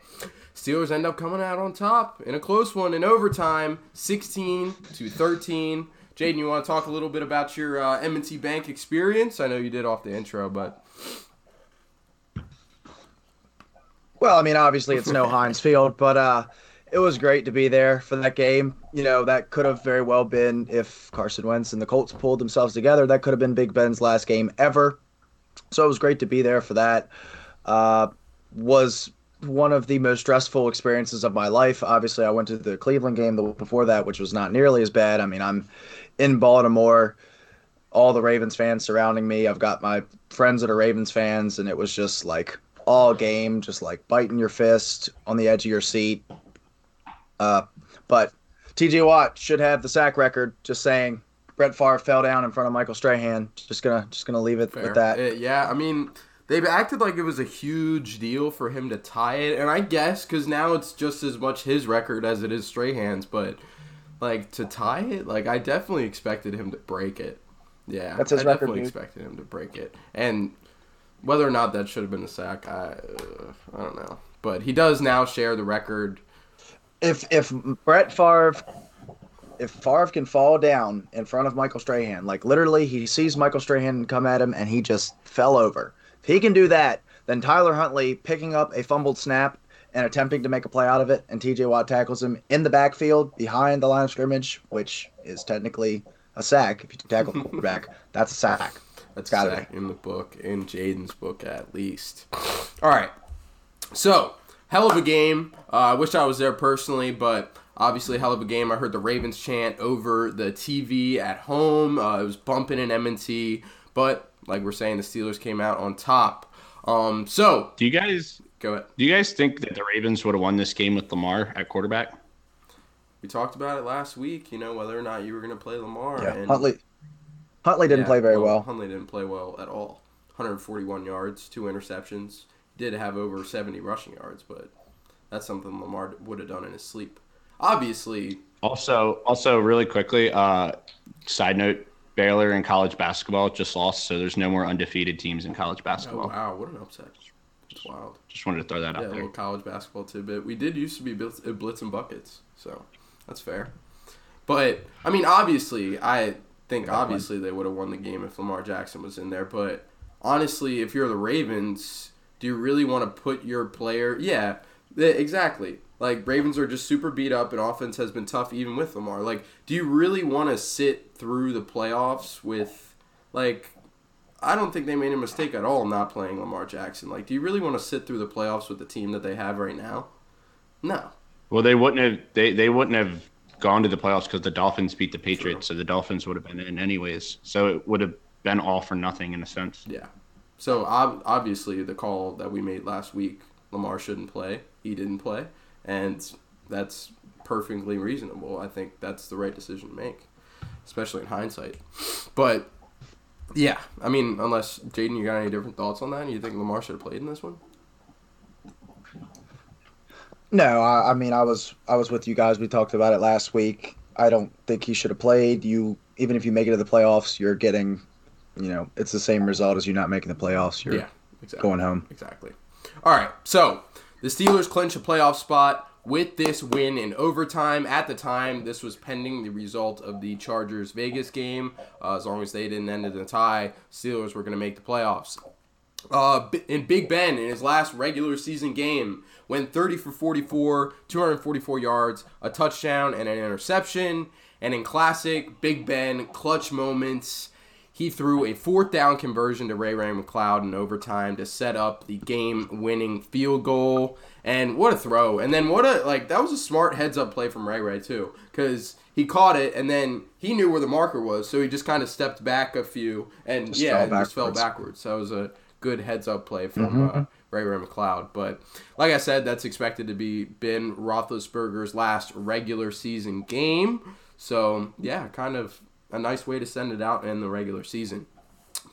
Steelers end up coming out on top in a close one in overtime, 16 to 13. Jaden, you want to talk a little bit about your uh, M&T Bank experience? I know you did off the intro, but Well, I mean, obviously it's no Heinz Field, but uh, it was great to be there for that game. You know, that could have very well been if Carson Wentz and the Colts pulled themselves together. That could have been Big Ben's last game ever. So it was great to be there for that. Uh, was one of the most stressful experiences of my life. Obviously, I went to the Cleveland game the before that, which was not nearly as bad. I mean, I'm in Baltimore, all the Ravens fans surrounding me. I've got my friends that are Ravens fans, and it was just like all game, just like biting your fist on the edge of your seat. Uh, but TJ Watt should have the sack record. Just saying, Brett Favre fell down in front of Michael Strahan. Just gonna just gonna leave it Fair. with that. Uh, yeah, I mean, they've acted like it was a huge deal for him to tie it, and I guess because now it's just as much his record as it is Strahan's, but like to tie it, like I definitely expected him to break it. Yeah, That's his I record, definitely dude. expected him to break it, and whether or not that should have been a sack, I uh, I don't know. But he does now share the record. If if Brett Favre, if Favre can fall down in front of Michael Strahan, like literally, he sees Michael Strahan come at him and he just fell over. If he can do that, then Tyler Huntley picking up a fumbled snap and attempting to make a play out of it, and T.J. Watt tackles him in the backfield behind the line of scrimmage, which is technically a sack. If you tackle the quarterback, that's a sack. That's Gotta sack in the book, in Jaden's book at least. All right, so hell of a game. Uh, I wish I was there personally, but obviously hell of a game. I heard the Ravens chant over the TV at home. Uh, it was bumping in M&T, but like we're saying, the Steelers came out on top. Um, so Do you guys go ahead. do you guys think that the Ravens would have won this game with Lamar at quarterback? We talked about it last week. You know whether or not you were going to play Lamar. Yeah, and Huntley. Huntley didn't Yeah, play very well. Huntley didn't play well at all. 141 yards, two interceptions. Did have over 70 rushing yards, but that's something Lamar would have done in his sleep. Obviously, Also, also really quickly, uh, side note: Baylor in college basketball just lost, so there's no more undefeated teams in college oh, basketball. wow, what an upset! It's wild. Just wanted to throw that Yeah, out there. A little college basketball tidbit. We did used to be blitz, uh, blitz and buckets, so that's fair. But I mean, obviously, I think obviously they would have won the game if Lamar Jackson was in there. But honestly, if you're the Ravens, do you really want to put your player? Yeah, exactly. Like Ravens are just super beat up, and offense has been tough even with Lamar. Like, do you really want to sit through the playoffs with like? I don't think they made a mistake at all not playing Lamar Jackson. Like, do you really want to sit through the playoffs with the team that they have right now? No. Well, they wouldn't have they, they wouldn't have gone to the playoffs because the Dolphins beat the Patriots, so the Dolphins would have been in anyways. So it would have been all for nothing in a sense. Yeah. So ob- obviously, the call that we made last week, Lamar shouldn't play. He didn't play, and that's perfectly reasonable. I think that's the right decision to make, especially in hindsight. But yeah, I mean, unless Jaden, you got any different thoughts on that? You think Lamar should have played in this one? No, I, I mean I was I was with you guys. We talked about it last week. I don't think he should have played. You even if you make it to the playoffs, you're getting, you know, it's the same result as you not making the playoffs. You're Yeah, exactly. going home. Exactly. All right. So the Steelers clinch a playoff spot with this win in overtime. At the time, this was pending the result of the Chargers Vegas game. Uh, as long as they didn't end in a tie, Steelers were going to make the playoffs. Uh, in Big Ben, in his last regular season game, went 30 for 44, 244 yards, a touchdown, and an interception. And in classic Big Ben clutch moments, he threw a fourth down conversion to Ray Ray McCloud in overtime to set up the game winning field goal. And what a throw. And then what a, like, that was a smart heads up play from Ray Ray, too. Because he caught it and then he knew where the marker was. So he just kind of stepped back a few and, Just yeah, fell just fell backwards. So it was a good heads up play from uh, Ray Ray McCloud. But like I said, that's expected to be Ben Roethlisberger's last regular season game. So yeah, kind of a nice way to send it out in the regular season.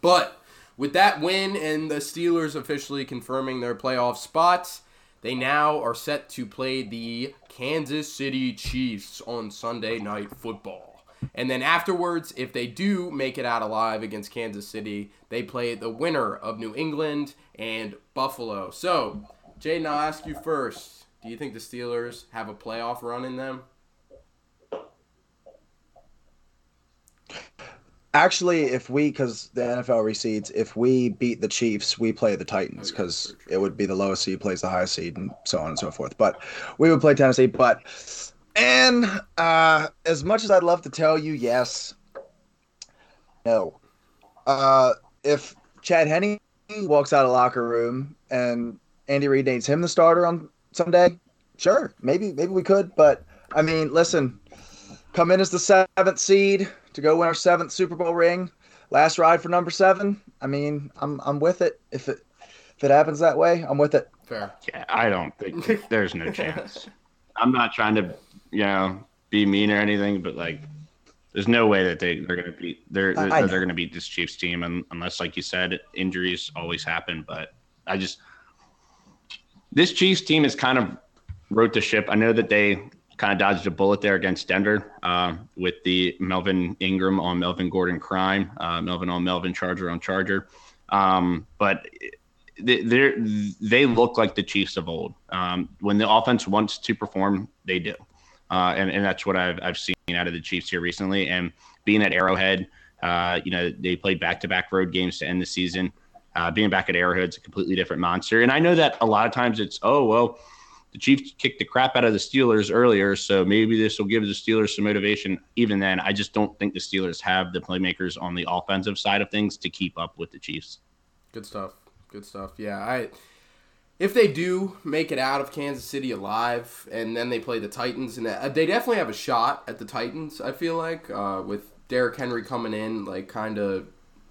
But with that win and the Steelers officially confirming their playoff spots, they now are set to play the Kansas City Chiefs on Sunday Night Football. And then afterwards, if they do make it out alive against Kansas City, they play the winner of New England and Buffalo. So, Jaden, I'll ask you first. Do you think the Steelers have a playoff run in them? Actually, if we, because the NFL recedes, if we beat the Chiefs, we play the Titans because it would be the lowest seed plays the highest seed and so on and so forth. But we would play Tennessee. But and uh, as much as I'd love to tell you, yes, no. Uh, if Chad Henne walks out of the locker room and Andy Reid names him the starter on Sunday, sure, maybe maybe we could. But I mean, listen, come in as the seventh seed to go win our seventh Super Bowl ring. Last ride for number seven. I mean, I'm I'm with it. If it if it happens that way, I'm with it. Fair. Yeah, I don't think there's no chance. I'm not trying to, you know, be mean or anything, but like, there's no way that they they're gonna beat they're they're, I they're gonna beat this Chiefs team, un unless, like you said, injuries always happen. But I just this Chiefs team has kind of wrote the ship. I know that they kind of dodged a bullet there against Denver uh, with the Melvin Ingram on Melvin Gordon crime, uh, Melvin on Melvin Charger on Charger. Um, but they they look like the Chiefs of old. Um, when the offense wants to perform, they do, uh, and and that's what I've I've seen out of the Chiefs here recently. And being at Arrowhead, uh, you know they played back to back road games to end the season. Uh, being back at Arrowhead's a completely different monster. And I know that a lot of times it's oh well, the Chiefs kicked the crap out of the Steelers earlier, so maybe this will give the Steelers some motivation. Even then, I just don't think the Steelers have the playmakers on the offensive side of things to keep up with the Chiefs. Good stuff. Good stuff. Yeah, I if they do make it out of Kansas City alive, and then they play the Titans, and uh, they definitely have a shot at the Titans. I feel like uh, with Derrick Henry coming in, like kind of,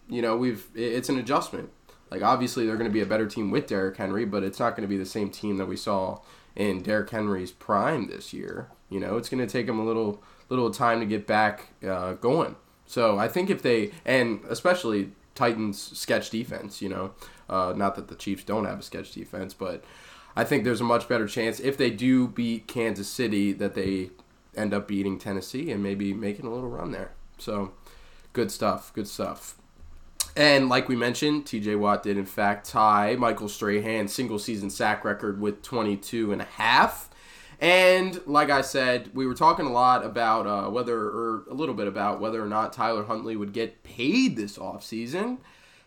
you know, we've it's an adjustment. Like obviously they're going to be a better team with Derrick Henry, but it's not going to be the same team that we saw in Derrick Henry's prime this year. You know, it's going to take him a little little time to get back uh, going. So I think if they and especially Titans sketch defense, you know, uh, not that the Chiefs don't have a sketch defense, but I think there's a much better chance if they do beat Kansas City that they end up beating Tennessee and maybe making a little run there. So good stuff, good stuff. And like we mentioned, TJ Watt did in fact tie Michael Strahan's single season sack record with 22 and a half. And like I said, we were talking a lot about uh, whether, or a little bit about whether or not Tyler Huntley would get paid this offseason.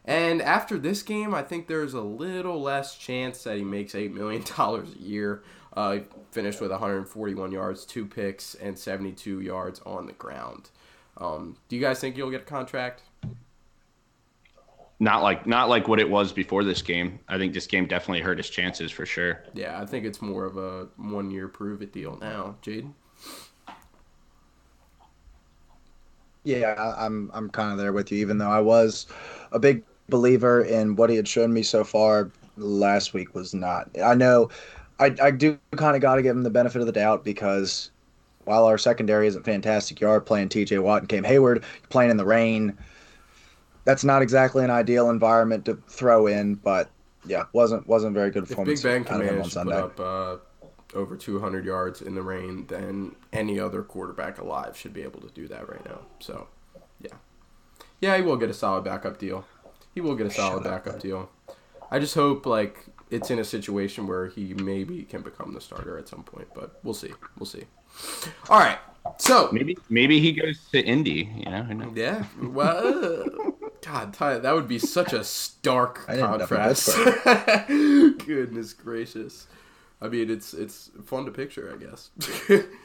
And after this game, I think there's a little less chance that he makes $8 million a year. Uh, he finished with 141 yards, two picks, and 72 yards on the ground. Um, do you guys think you'll get a contract? Not like not like what it was before this game. I think this game definitely hurt his chances for sure. Yeah, I think it's more of a one year prove it deal now, Jaden. Yeah, I'm I'm kind of there with you. Even though I was a big believer in what he had shown me so far, last week was not. I know, I I do kind of got to give him the benefit of the doubt because while our secondary isn't fantastic, you are playing T.J. Watt and Cam Heyward, playing in the rain that's not exactly an ideal environment to throw in, but yeah, wasn't wasn't very good performance. If Big Ben can manage to put up uh, over 200 yards in the rain, then any other quarterback alive should be able to do that right now. So, yeah, yeah, he will get a solid backup deal. He will get a solid Shut backup up, deal. I just hope like it's in a situation where he maybe can become the starter at some point, but we'll see. We'll see. All right. So maybe maybe he goes to Indy. You know. Yeah. Well. God, that would be such a stark contrast. Goodness gracious. I mean, it's it's fun to picture, I guess.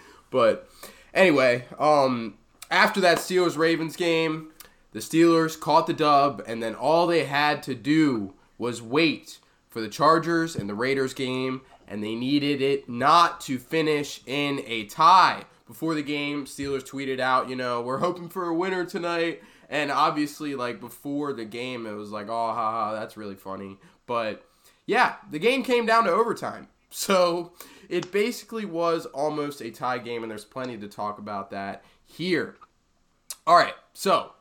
but anyway, um, after that Steelers Ravens game, the Steelers caught the dub, and then all they had to do was wait for the Chargers and the Raiders game, and they needed it not to finish in a tie. Before the game, Steelers tweeted out, you know, we're hoping for a winner tonight. And obviously, like before the game, it was like, oh, haha, that's really funny. But yeah, the game came down to overtime. So it basically was almost a tie game, and there's plenty to talk about that here. All right, so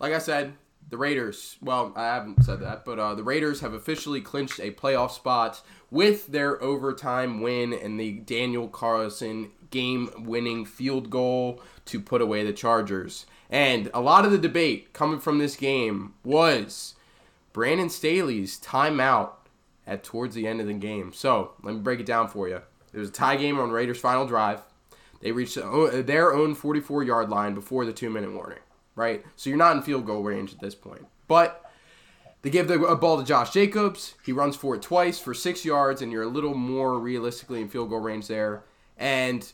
like I said, the Raiders, well, I haven't said that, but uh, the Raiders have officially clinched a playoff spot with their overtime win and the Daniel Carlson game winning field goal to put away the Chargers. And a lot of the debate coming from this game was Brandon Staley's timeout at towards the end of the game. So let me break it down for you. It was a tie game on Raiders' final drive. They reached their own 44 yard line before the two minute warning, right? So you're not in field goal range at this point. But they give the ball to Josh Jacobs. He runs for it twice for six yards, and you're a little more realistically in field goal range there. And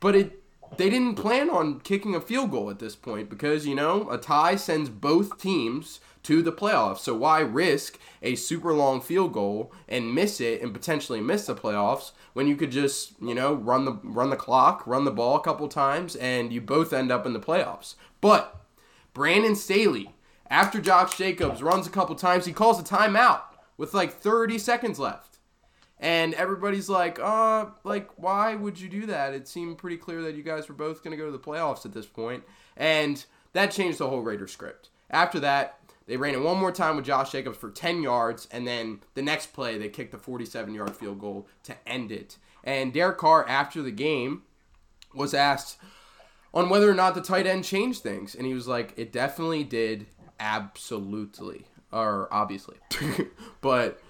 but it they didn't plan on kicking a field goal at this point because, you know, a tie sends both teams to the playoffs. So why risk a super long field goal and miss it and potentially miss the playoffs when you could just, you know, run the run the clock, run the ball a couple times and you both end up in the playoffs. But Brandon Staley, after Josh Jacobs runs a couple times, he calls a timeout with like 30 seconds left and everybody's like, uh, like, why would you do that? It seemed pretty clear that you guys were both going to go to the playoffs at this point. And that changed the whole Raider script. After that, They ran it one more time with Josh Jacobs for 10 yards, and then the next play, they kicked a 47 yard field goal to end it. And Derek Carr, after the game, was asked on whether or not the tight end changed things. And he was like, it definitely did, absolutely. Or obviously. but,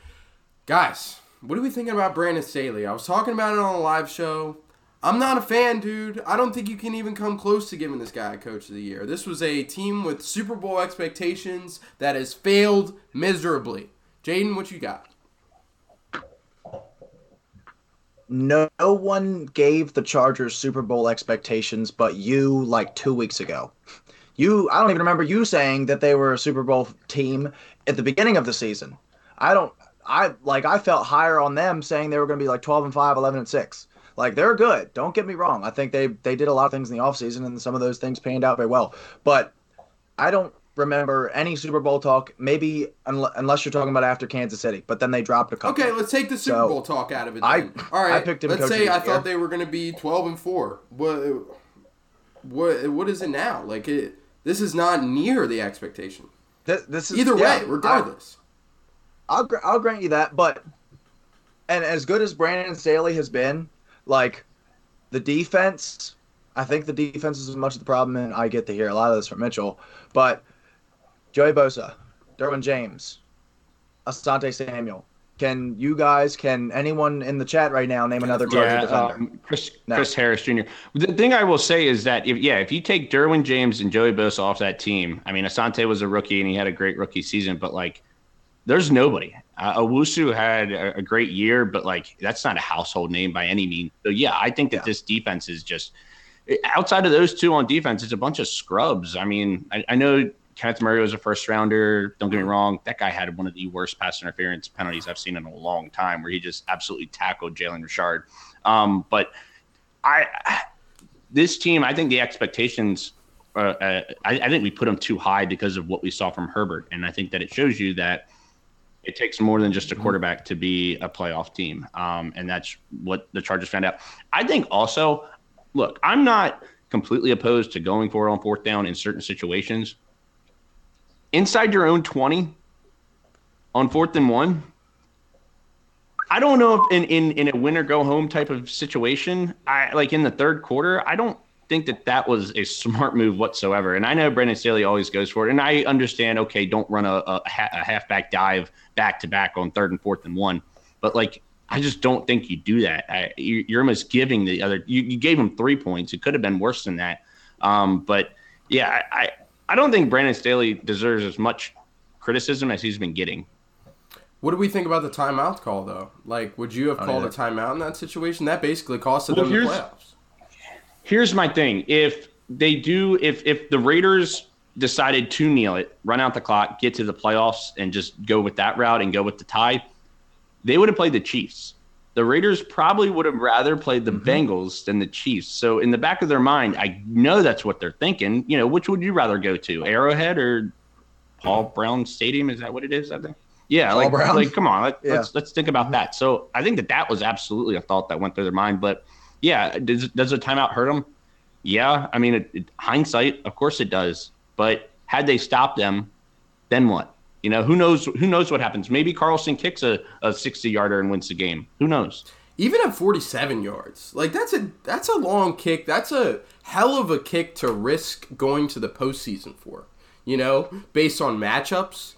guys, what are we thinking about Brandon Staley? I was talking about it on a live show. I'm not a fan, dude. I don't think you can even come close to giving this guy a Coach of the Year. This was a team with Super Bowl expectations that has failed miserably. Jaden, what you got? No one gave the Chargers Super Bowl expectations but you like two weeks ago. You, I don't even remember you saying that they were a Super Bowl team at the beginning of the season. I don't, I like, I felt higher on them saying they were going to be like 12 and 5, 11 and 6. Like they're good. Don't get me wrong. I think they they did a lot of things in the offseason and some of those things panned out very well. But I don't remember any Super Bowl talk. Maybe unless, unless you're talking about after Kansas City, but then they dropped a couple. Okay, let's take the Super So, Bowl talk out of it. I- All right, I picked him Let's say I Year. thought they were going to be 12 and four. What what what is it now? Like it, this is not near the expectation. This, this is Either yeah, way, regardless. I, I'll I'll grant you that. But and as good as Brandon Staley has been, like the defense, I think the defense is as much of the problem, and I get to hear a lot of this from Mitchell. But Joey Bosa, Derwin James, Asante Samuel. Can you guys, can anyone in the chat right now name another Charger Yeah, defender? um, Chris, No. Chris Harris Jr. The thing I will say is that if yeah, if you take Derwin James and Joey Bosa off that team, I mean Asante was a rookie and he had a great rookie season, but like there's nobody. Uh, Nwosu had a, a great year, but like that's not a household name by any means. So yeah, I think that Yeah. this defense is just outside of those two on defense, it's a bunch of scrubs. I mean, I, I know Kenneth Murray was a first rounder. Don't get me wrong, that guy had one of the worst pass interference penalties I've seen in a long time, where he just absolutely tackled Jalen Richard. Um, but I, this team, I think the expectations. Uh, uh, I, I think we put them too high because of what we saw from Herbert, and I think that it shows you that it takes more than just a quarterback to be a playoff team, um, and that's what the Chargers found out. I think also, look, I'm not completely opposed to going for it on fourth down in certain situations. Inside your own 20 on fourth and one, I don't know if in, in, in a win or go home type of situation, I like in the third quarter, I don't think that that was a smart move whatsoever. And I know Brandon Staley always goes for it. And I understand, okay, don't run a, a, a halfback dive back to back on third and fourth and one. But like, I just don't think you do that. I, you- you're almost giving the other, you, you gave him three points. It could have been worse than that. Um, but yeah, I, I, I don't think Brandon Staley deserves as much criticism as he's been getting. What do we think about the timeout call though? Like, would you have called a timeout in that situation? That basically costed Well, them the playoffs. Here's my thing: if they do, if if the Raiders decided to kneel it, run out the clock, get to the playoffs, and just go with that route and go with the tie, they would have played the Chiefs. The Raiders probably would have rather played the mm-hmm. Bengals than the Chiefs. So in the back of their mind, I know that's what they're thinking. You know, which would you rather go to, Arrowhead or Paul Brown Stadium? Is that what it is? I think. Yeah, like, Brown? like come on, let, Yeah. let's let's think about mm-hmm. that. So I think that that was absolutely a thought that went through their mind. But yeah, does does a timeout hurt them? Yeah, I mean, it, it, hindsight, of course it does. But had they stopped them, then what? You know, who knows? Who knows what happens? Maybe Carlson kicks a, a sixty yarder and wins the game. Who knows? Even at 47 yards, like that's a that's a long kick. That's a hell of a kick to risk going to the postseason for. You know, based on matchups.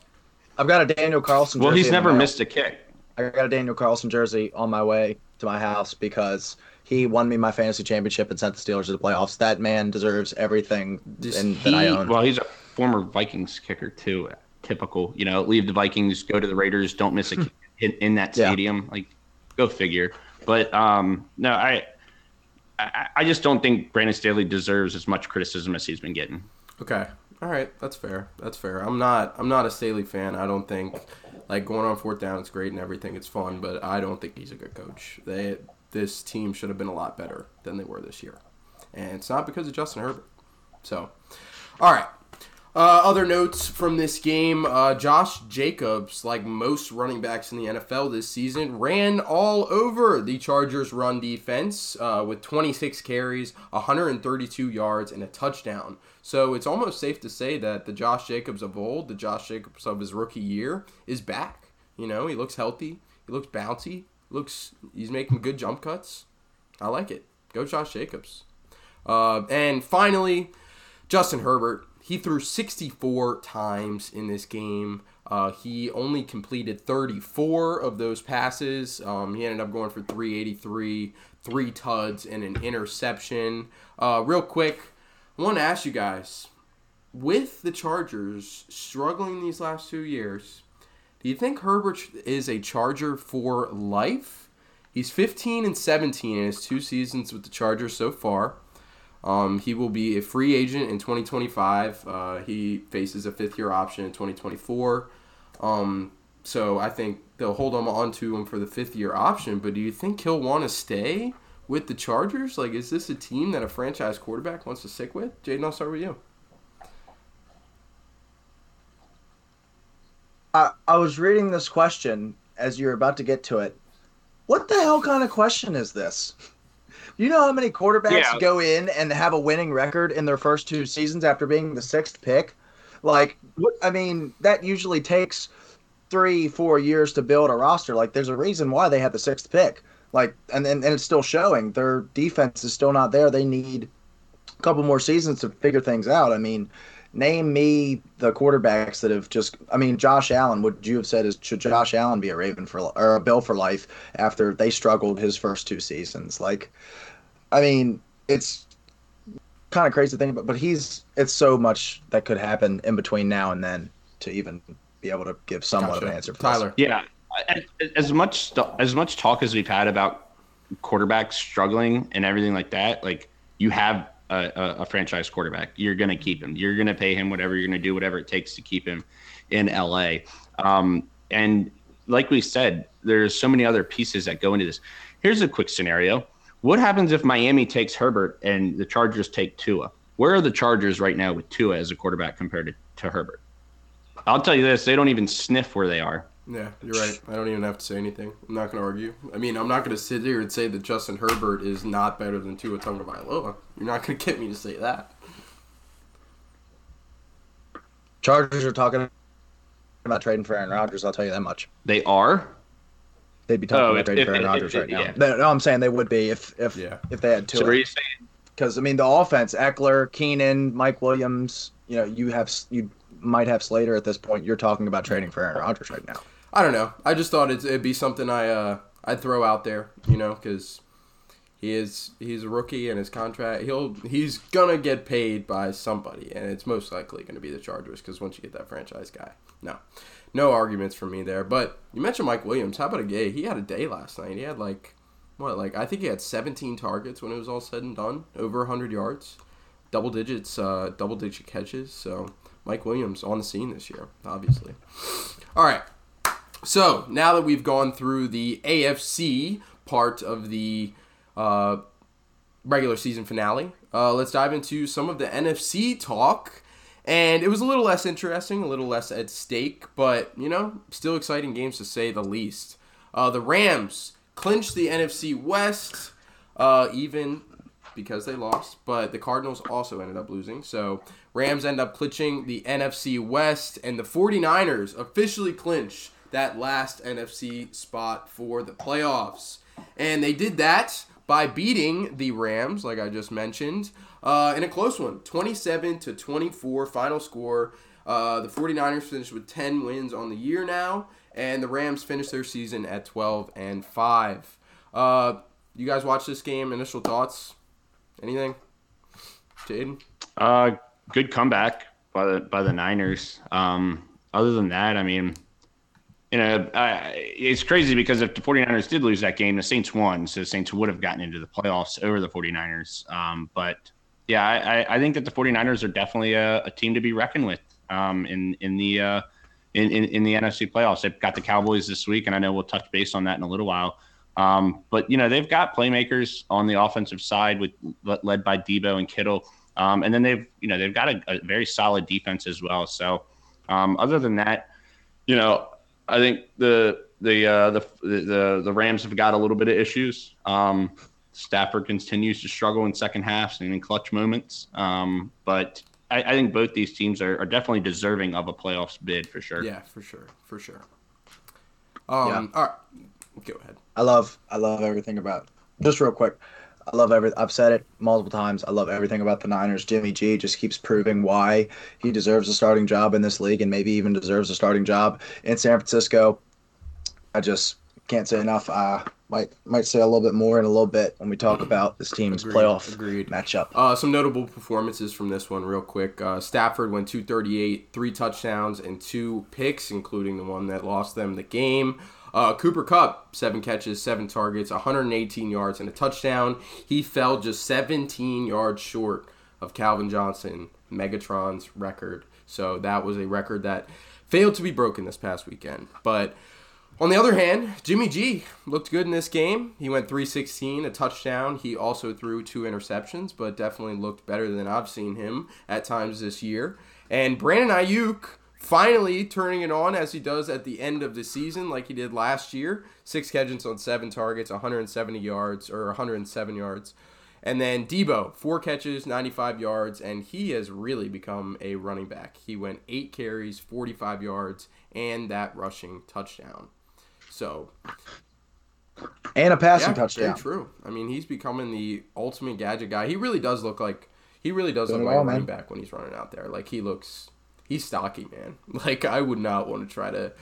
I've got a Daniel Carlson. Well, jersey he's never missed a kick. I got a Daniel Carlson jersey on my way to my house because he won me my fantasy championship and sent the Steelers to the playoffs. That man deserves everything Just in, that I own. Well, he's a former Vikings kicker too. Typical, you know, leave the Vikings, go to the Raiders, don't miss a kick in, in that Yeah. stadium. Like, go figure. But um, no, I, I, I just don't think Brandon Staley deserves as much criticism as he's been getting. Okay. All right, that's fair. That's fair. I'm not I'm not a Staley fan. I don't think like going on fourth down it's great and everything. It's fun, but I don't think he's a good coach. They this team should have been a lot better than they were this year. And it's not because of Justin Herbert. So, all right. Uh, other notes from this game uh, Josh Jacobs, like most running backs in the NFL this season, ran all over the Chargers' run defense uh, with 26 carries, 132 yards, and a touchdown. So it's almost safe to say that the Josh Jacobs of old, the Josh Jacobs of his rookie year, is back. You know, he looks healthy, he looks bouncy, looks he's making good jump cuts. I like it. Go Josh Jacobs. Uh, and finally, Justin Herbert he threw 64 times in this game. Uh, he only completed 34 of those passes. Um, he ended up going for 383, three tuds, and an interception. Uh, real quick, I want to ask you guys with the Chargers struggling these last two years, do you think Herbert is a Charger for life? He's 15 and 17 in his two seasons with the Chargers so far. Um, he will be a free agent in 2025. Uh, he faces a fifth year option in 2024. Um, so I think they'll hold him on to him for the fifth year option. But do you think he'll want to stay with the Chargers? Like, is this a team that a franchise quarterback wants to stick with? Jaden, I'll start with you. I, I was reading this question as you're about to get to it. What the hell kind of question is this? You know how many quarterbacks Yeah. go in and have a winning record in their first two seasons after being the sixth pick? Like, I mean, that usually takes three, four years to build a roster. Like, there's a reason why they had the sixth pick. Like, and and, and it's still showing. Their defense is still not there. They need a couple more seasons to figure things out. I mean, name me the quarterbacks that have just. I mean, Josh Allen. Would you have said is should Josh Allen be a Raven for or a Bill for life after they struggled his first two seasons? Like, I mean, it's kind of crazy to think about, but he's it's so much that could happen in between now and then to even be able to give somewhat of an answer. For Tyler. Yeah, as- as much as much talk as we've had about quarterbacks struggling and everything like that, like you have a, a, franchise quarterback, you're gonna keep him. You're gonna pay him whatever you're gonna do, whatever it takes to keep him in LA. Um, and like we said, there's so many other pieces that go into this. Here's a quick scenario: What happens if Miami takes Herbert and the Chargers take Tua? Where are the Chargers right now with Tua as a quarterback compared to, to Herbert? I'll tell you this: they don't even sniff where they are. Yeah, you're right. I don't even have to say anything. I'm not going to argue. I mean, I'm not going to sit here and say that Justin Herbert is not better than Tua Tagovailoa. You're not going to get me to say that. Chargers are talking about trading for Aaron Rodgers. I'll tell you that much. They are. They'd be talking Oh, about trading if- for Aaron Rodgers right now. yeah. No, no, I'm saying they would be if if Yeah. if they had two. So are you saying Because I mean, the offense: Ekeler, Keenan, Mike Williams. You know, you have you might have Slater at this point. You're talking about trading for Aaron Rodgers right now. I don't know. I just thought it'd, it'd be something I uh, I'd throw out there, you know, because he is he's a rookie and his contract he'll he's gonna get paid by somebody, and it's most likely gonna be the Chargers because once you get that franchise guy, no, no arguments from me there. But you mentioned Mike Williams. How about a gay? He had a day last night. He had like what like I think he had 17 targets when it was all said and done, over 100 yards, double digits, uh, double digit catches. So Mike Williams on the scene this year, obviously. All right. So now that we've gone through the AFC part of the uh, regular season finale, uh, let's dive into some of the NFC talk. And it was a little less interesting, a little less at stake, but you know, still exciting games to say the least. Uh, the Rams clinched the NFC West, uh, even because they lost, but the Cardinals also ended up losing. So Rams end up clinching the NFC West, and the 49ers officially clinch that last NFC spot for the playoffs. And they did that by beating the Rams, like I just mentioned, uh, in a close one 27 to 24 final score. Uh, the 49ers finished with 10 wins on the year now, and the Rams finished their season at 12 and 5. Uh, you guys watch this game? Initial thoughts? Anything? Jaden? uh good comeback by the by the Niners? Um, other than that, I mean, you know, I, it's crazy because if the 49ers did lose that game, the Saints won, so the Saints would have gotten into the playoffs over the 49ers. Um, but yeah, I, I- I think that the 49ers are definitely a, a team to be reckoned with um, in in the uh, in, in in the NFC playoffs. They've got the Cowboys this week, and I know we'll touch base on that in a little while. Um, but you know they've got playmakers on the offensive side with led by Deebo and Kittle. Um, and then they've you know they've got a, a very solid defense as well. So um, other than that, you know, I think the the uh, the the the Rams have got a little bit of issues. Um, Stafford continues to struggle in second halves and in clutch moments. Um, but I, I, think both these teams are, are, definitely deserving of a playoffs bid for sure. Yeah, for sure, for sure. Um, yeah. All right, go ahead. I love I love everything about. Just real quick, I love every. I've said it multiple times. I love everything about the Niners. Jimmy G just keeps proving why he deserves a starting job in this league, and maybe even deserves a starting job in San Francisco. I just can't say enough. I might might say a little bit more in a little bit when we talk about this team's agreed, playoff agreed. matchup. Uh, some notable performances from this one, real quick. Uh, Stafford went 238, three touchdowns and two picks, including the one that lost them the game. Uh, Cooper Kupp, seven catches, seven targets, 118 yards, and a touchdown. He fell just 17 yards short of Calvin Johnson, Megatron's record. So that was a record that failed to be broken this past weekend. But on the other hand, Jimmy G looked good in this game. He went 316, a touchdown. He also threw two interceptions, but definitely looked better than I've seen him at times this year. And Brandon Aiyuk finally turning it on as he does at the end of the season, like he did last year. Six catches on seven targets, 170 yards or 107 yards. And then Deebo, four catches, 95 yards, and he has really become a running back. He went eight carries, 45 yards, and that rushing touchdown. So. And a passing yeah, touchdown. True. I mean, he's becoming the ultimate gadget guy. He really does look like he really does look like a running back when he's running out there. Like he looks he's stocky, man. Like I would not want to try to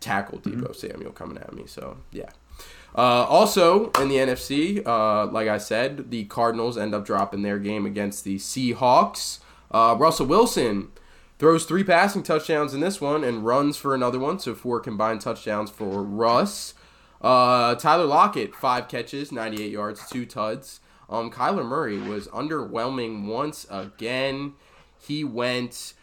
tackle Deebo mm-hmm. Samuel coming at me. So yeah. Uh, also in the NFC, uh, like I said, the Cardinals end up dropping their game against the Seahawks. Uh, Russell Wilson throws three passing touchdowns in this one and runs for another one, so four combined touchdowns for Russ. Uh, Tyler Lockett, five catches, 98 yards, two tuds. Um, Kyler Murray was underwhelming once again. He went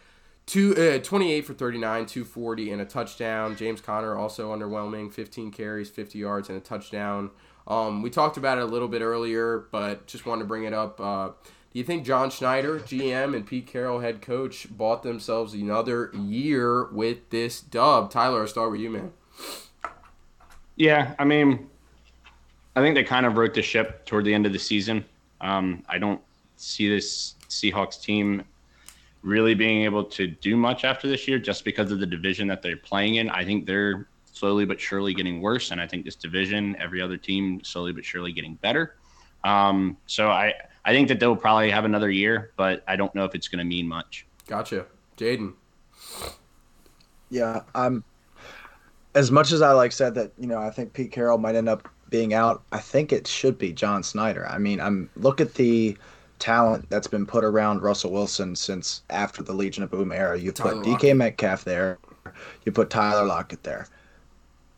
Two, uh, 28 for 39, 240, and a touchdown. James Conner also underwhelming, 15 carries, 50 yards, and a touchdown. Um, we talked about it a little bit earlier, but just wanted to bring it up. Uh, do you think John Schneider, GM, and Pete Carroll, head coach, bought themselves another year with this dub? Tyler, I'll start with you, man. Yeah, I mean, I think they kind of wrote the ship toward the end of the season. Um, I don't see this Seahawks team really being able to do much after this year just because of the division that they're playing in. I think they're slowly but surely getting worse, and I think this division, every other team, slowly but surely getting better. Um, so I I think that they'll probably have another year, but I don't know if it's going to mean much. Gotcha, Jaden. Yeah, I'm. As much as I like said that, you know, I think Pete Carroll might end up being out. I think it should be John Schneider. I mean, I'm look at the talent that's been put around Russell Wilson since after the Legion of Boom era. You've Tyler put DK Lockett. Metcalf there. You put Tyler Lockett there.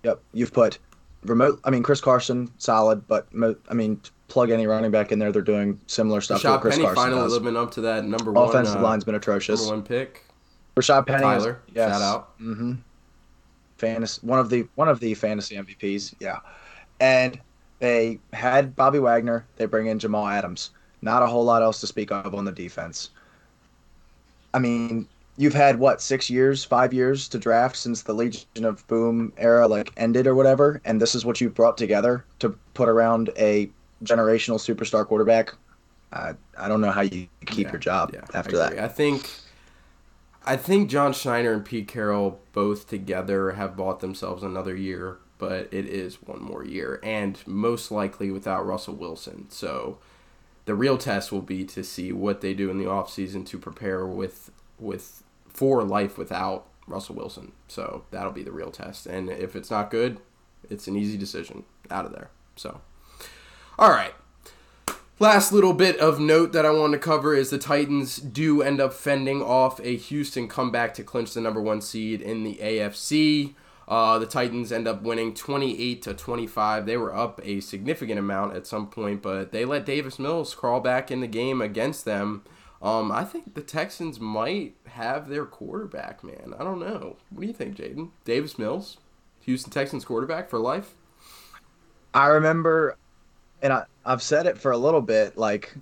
Yep. You've put remote. I mean, Chris Carson, solid, but mo- I mean, plug any running back in there. They're doing similar stuff. Rashad Chris Penny Carson finally does. living up to that number one. Offensive uh, line's been atrocious. Number one pick. Rashad Penny. Tyler, is, yes. shout out. Mm-hmm. Fantasy, one of the one of the fantasy MVPs. Yeah, and they had Bobby Wagner. They bring in Jamal Adams. Not a whole lot else to speak of on the defense. I mean, you've had what six years, five years to draft since the Legion of Boom era like ended or whatever, and this is what you brought together to put around a generational superstar quarterback. I I don't know how you keep yeah, your job yeah, after I that. I think. I think John Schneider and Pete Carroll both together have bought themselves another year, but it is one more year, and most likely without Russell Wilson. So the real test will be to see what they do in the offseason to prepare with with for life without Russell Wilson. So that'll be the real test. And if it's not good, it's an easy decision out of there. So all right. Last little bit of note that I want to cover is the Titans do end up fending off a Houston comeback to clinch the number one seed in the AFC. Uh, the Titans end up winning 28 to 25. They were up a significant amount at some point, but they let Davis Mills crawl back in the game against them. Um, I think the Texans might have their quarterback, man. I don't know. What do you think, Jaden? Davis Mills, Houston Texans quarterback for life? I remember, and I, I've said it for a little bit, like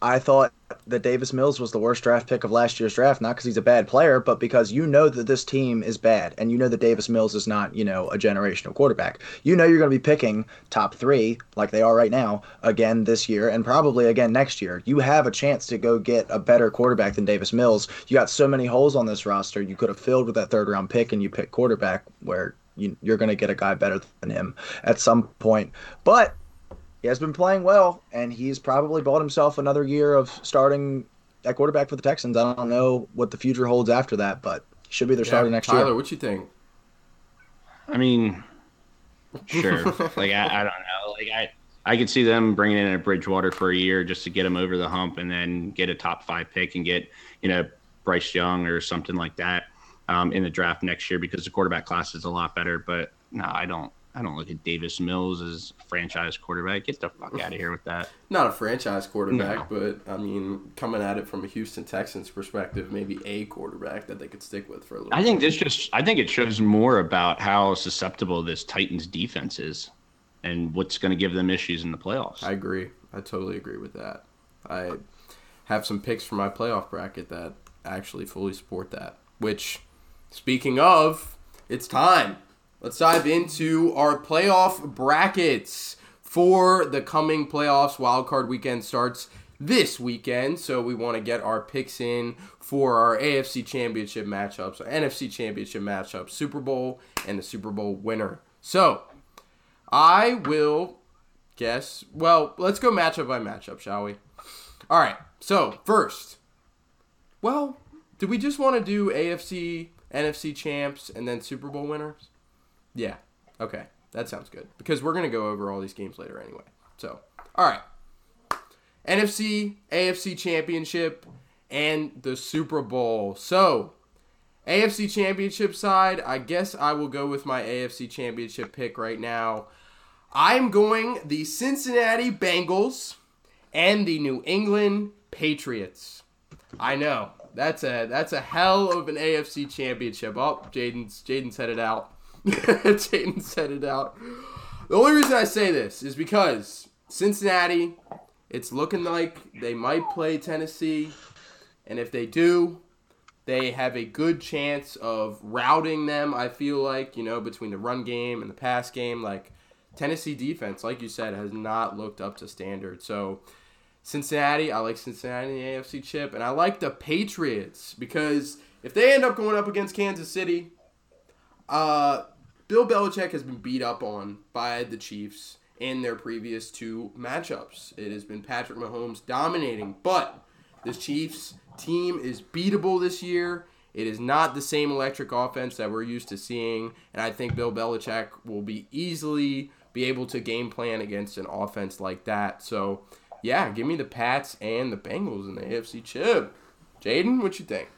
I thought that Davis Mills was the worst draft pick of last year's draft, not because he's a bad player, but because you know that this team is bad, and you know that Davis Mills is not, you know, a generational quarterback. You know you're going to be picking top three, like they are right now, again this year, and probably again next year. You have a chance to go get a better quarterback than Davis Mills. You got so many holes on this roster. You could have filled with that third round pick, and you pick quarterback where you, you're going to get a guy better than him at some point. But he has been playing well, and he's probably bought himself another year of starting at quarterback for the Texans. I don't know what the future holds after that, but he should be their Yeah, starter next Tyler, year. Tyler, what you think? I mean, sure. like I, I don't know. Like I, I could see them bringing in a Bridgewater for a year just to get him over the hump, and then get a top five pick and get you know Bryce Young or something like that um, in the draft next year because the quarterback class is a lot better. But no, I don't. I don't look at Davis Mills as franchise quarterback. Get the fuck out of here with that. Not a franchise quarterback, but I mean, coming at it from a Houston Texans perspective, maybe a quarterback that they could stick with for a little. I think this just. I think it shows more about how susceptible this Titans defense is, and what's going to give them issues in the playoffs. I agree. I totally agree with that. I have some picks for my playoff bracket that actually fully support that. Which, speaking of, it's time. Let's dive into our playoff brackets for the coming playoffs. Wildcard weekend starts this weekend, so we want to get our picks in for our AFC Championship matchups, NFC Championship matchups, Super Bowl, and the Super Bowl winner. So, I will guess. Well, let's go matchup by matchup, shall we? All right. So first, well, do we just want to do AFC, NFC champs, and then Super Bowl winners? Yeah. Okay, that sounds good because we're gonna go over all these games later anyway. So, all right. NFC, AFC championship, and the Super Bowl. So, AFC championship side, I guess I will go with my AFC championship pick right now. I'm going the Cincinnati Bengals and the New England Patriots. I know that's a that's a hell of an AFC championship. Oh, Jaden's Jaden's headed out. Jaden's it out. The only reason I say this is because Cincinnati, it's looking like they might play Tennessee, and if they do, they have a good chance of routing them. I feel like you know between the run game and the pass game, like Tennessee defense, like you said, has not looked up to standard. So Cincinnati, I like Cincinnati in the AFC chip, and I like the Patriots because if they end up going up against Kansas City, uh, Bill Belichick has been beat up on by the Chiefs in their previous two matchups. It has been Patrick Mahomes dominating, but the Chiefs team is beatable this year. It is not the same electric offense that we're used to seeing, and I think Bill Belichick will be easily be able to game plan against an offense like that. So, yeah, give me the Pats and the Bengals in the AFC chip. Jaden, what you think?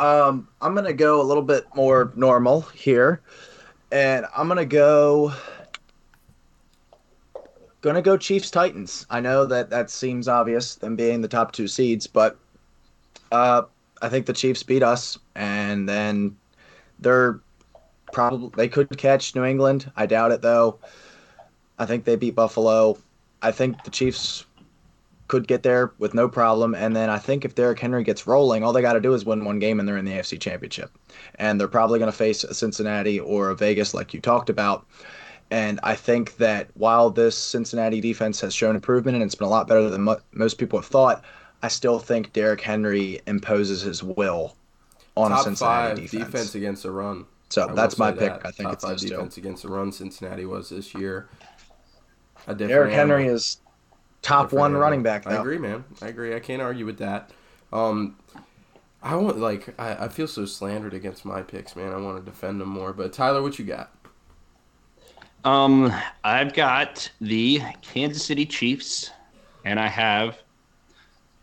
Um, I'm gonna go a little bit more normal here, and I'm gonna go. Gonna go Chiefs Titans. I know that that seems obvious, them being the top two seeds, but uh, I think the Chiefs beat us, and then they're probably they could catch New England. I doubt it though. I think they beat Buffalo. I think the Chiefs could get there with no problem. And then I think if Derrick Henry gets rolling, all they got to do is win one game and they're in the AFC Championship. And they're probably going to face a Cincinnati or a Vegas, like you talked about. And I think that while this Cincinnati defense has shown improvement and it's been a lot better than mo- most people have thought, I still think Derrick Henry imposes his will on a Top Cincinnati five defense. defense against the run. So I that's my pick. that. I think Top it's five those two. defense against the run. Cincinnati was this year. A different Derrick animal. Henry is top one animal. running back I agree, man. I agree. I can't argue with that. Um, I want like I, I feel so slandered against my picks, man. I want to defend them more. But Tyler, what you got? Um, I've got the Kansas City Chiefs, and I have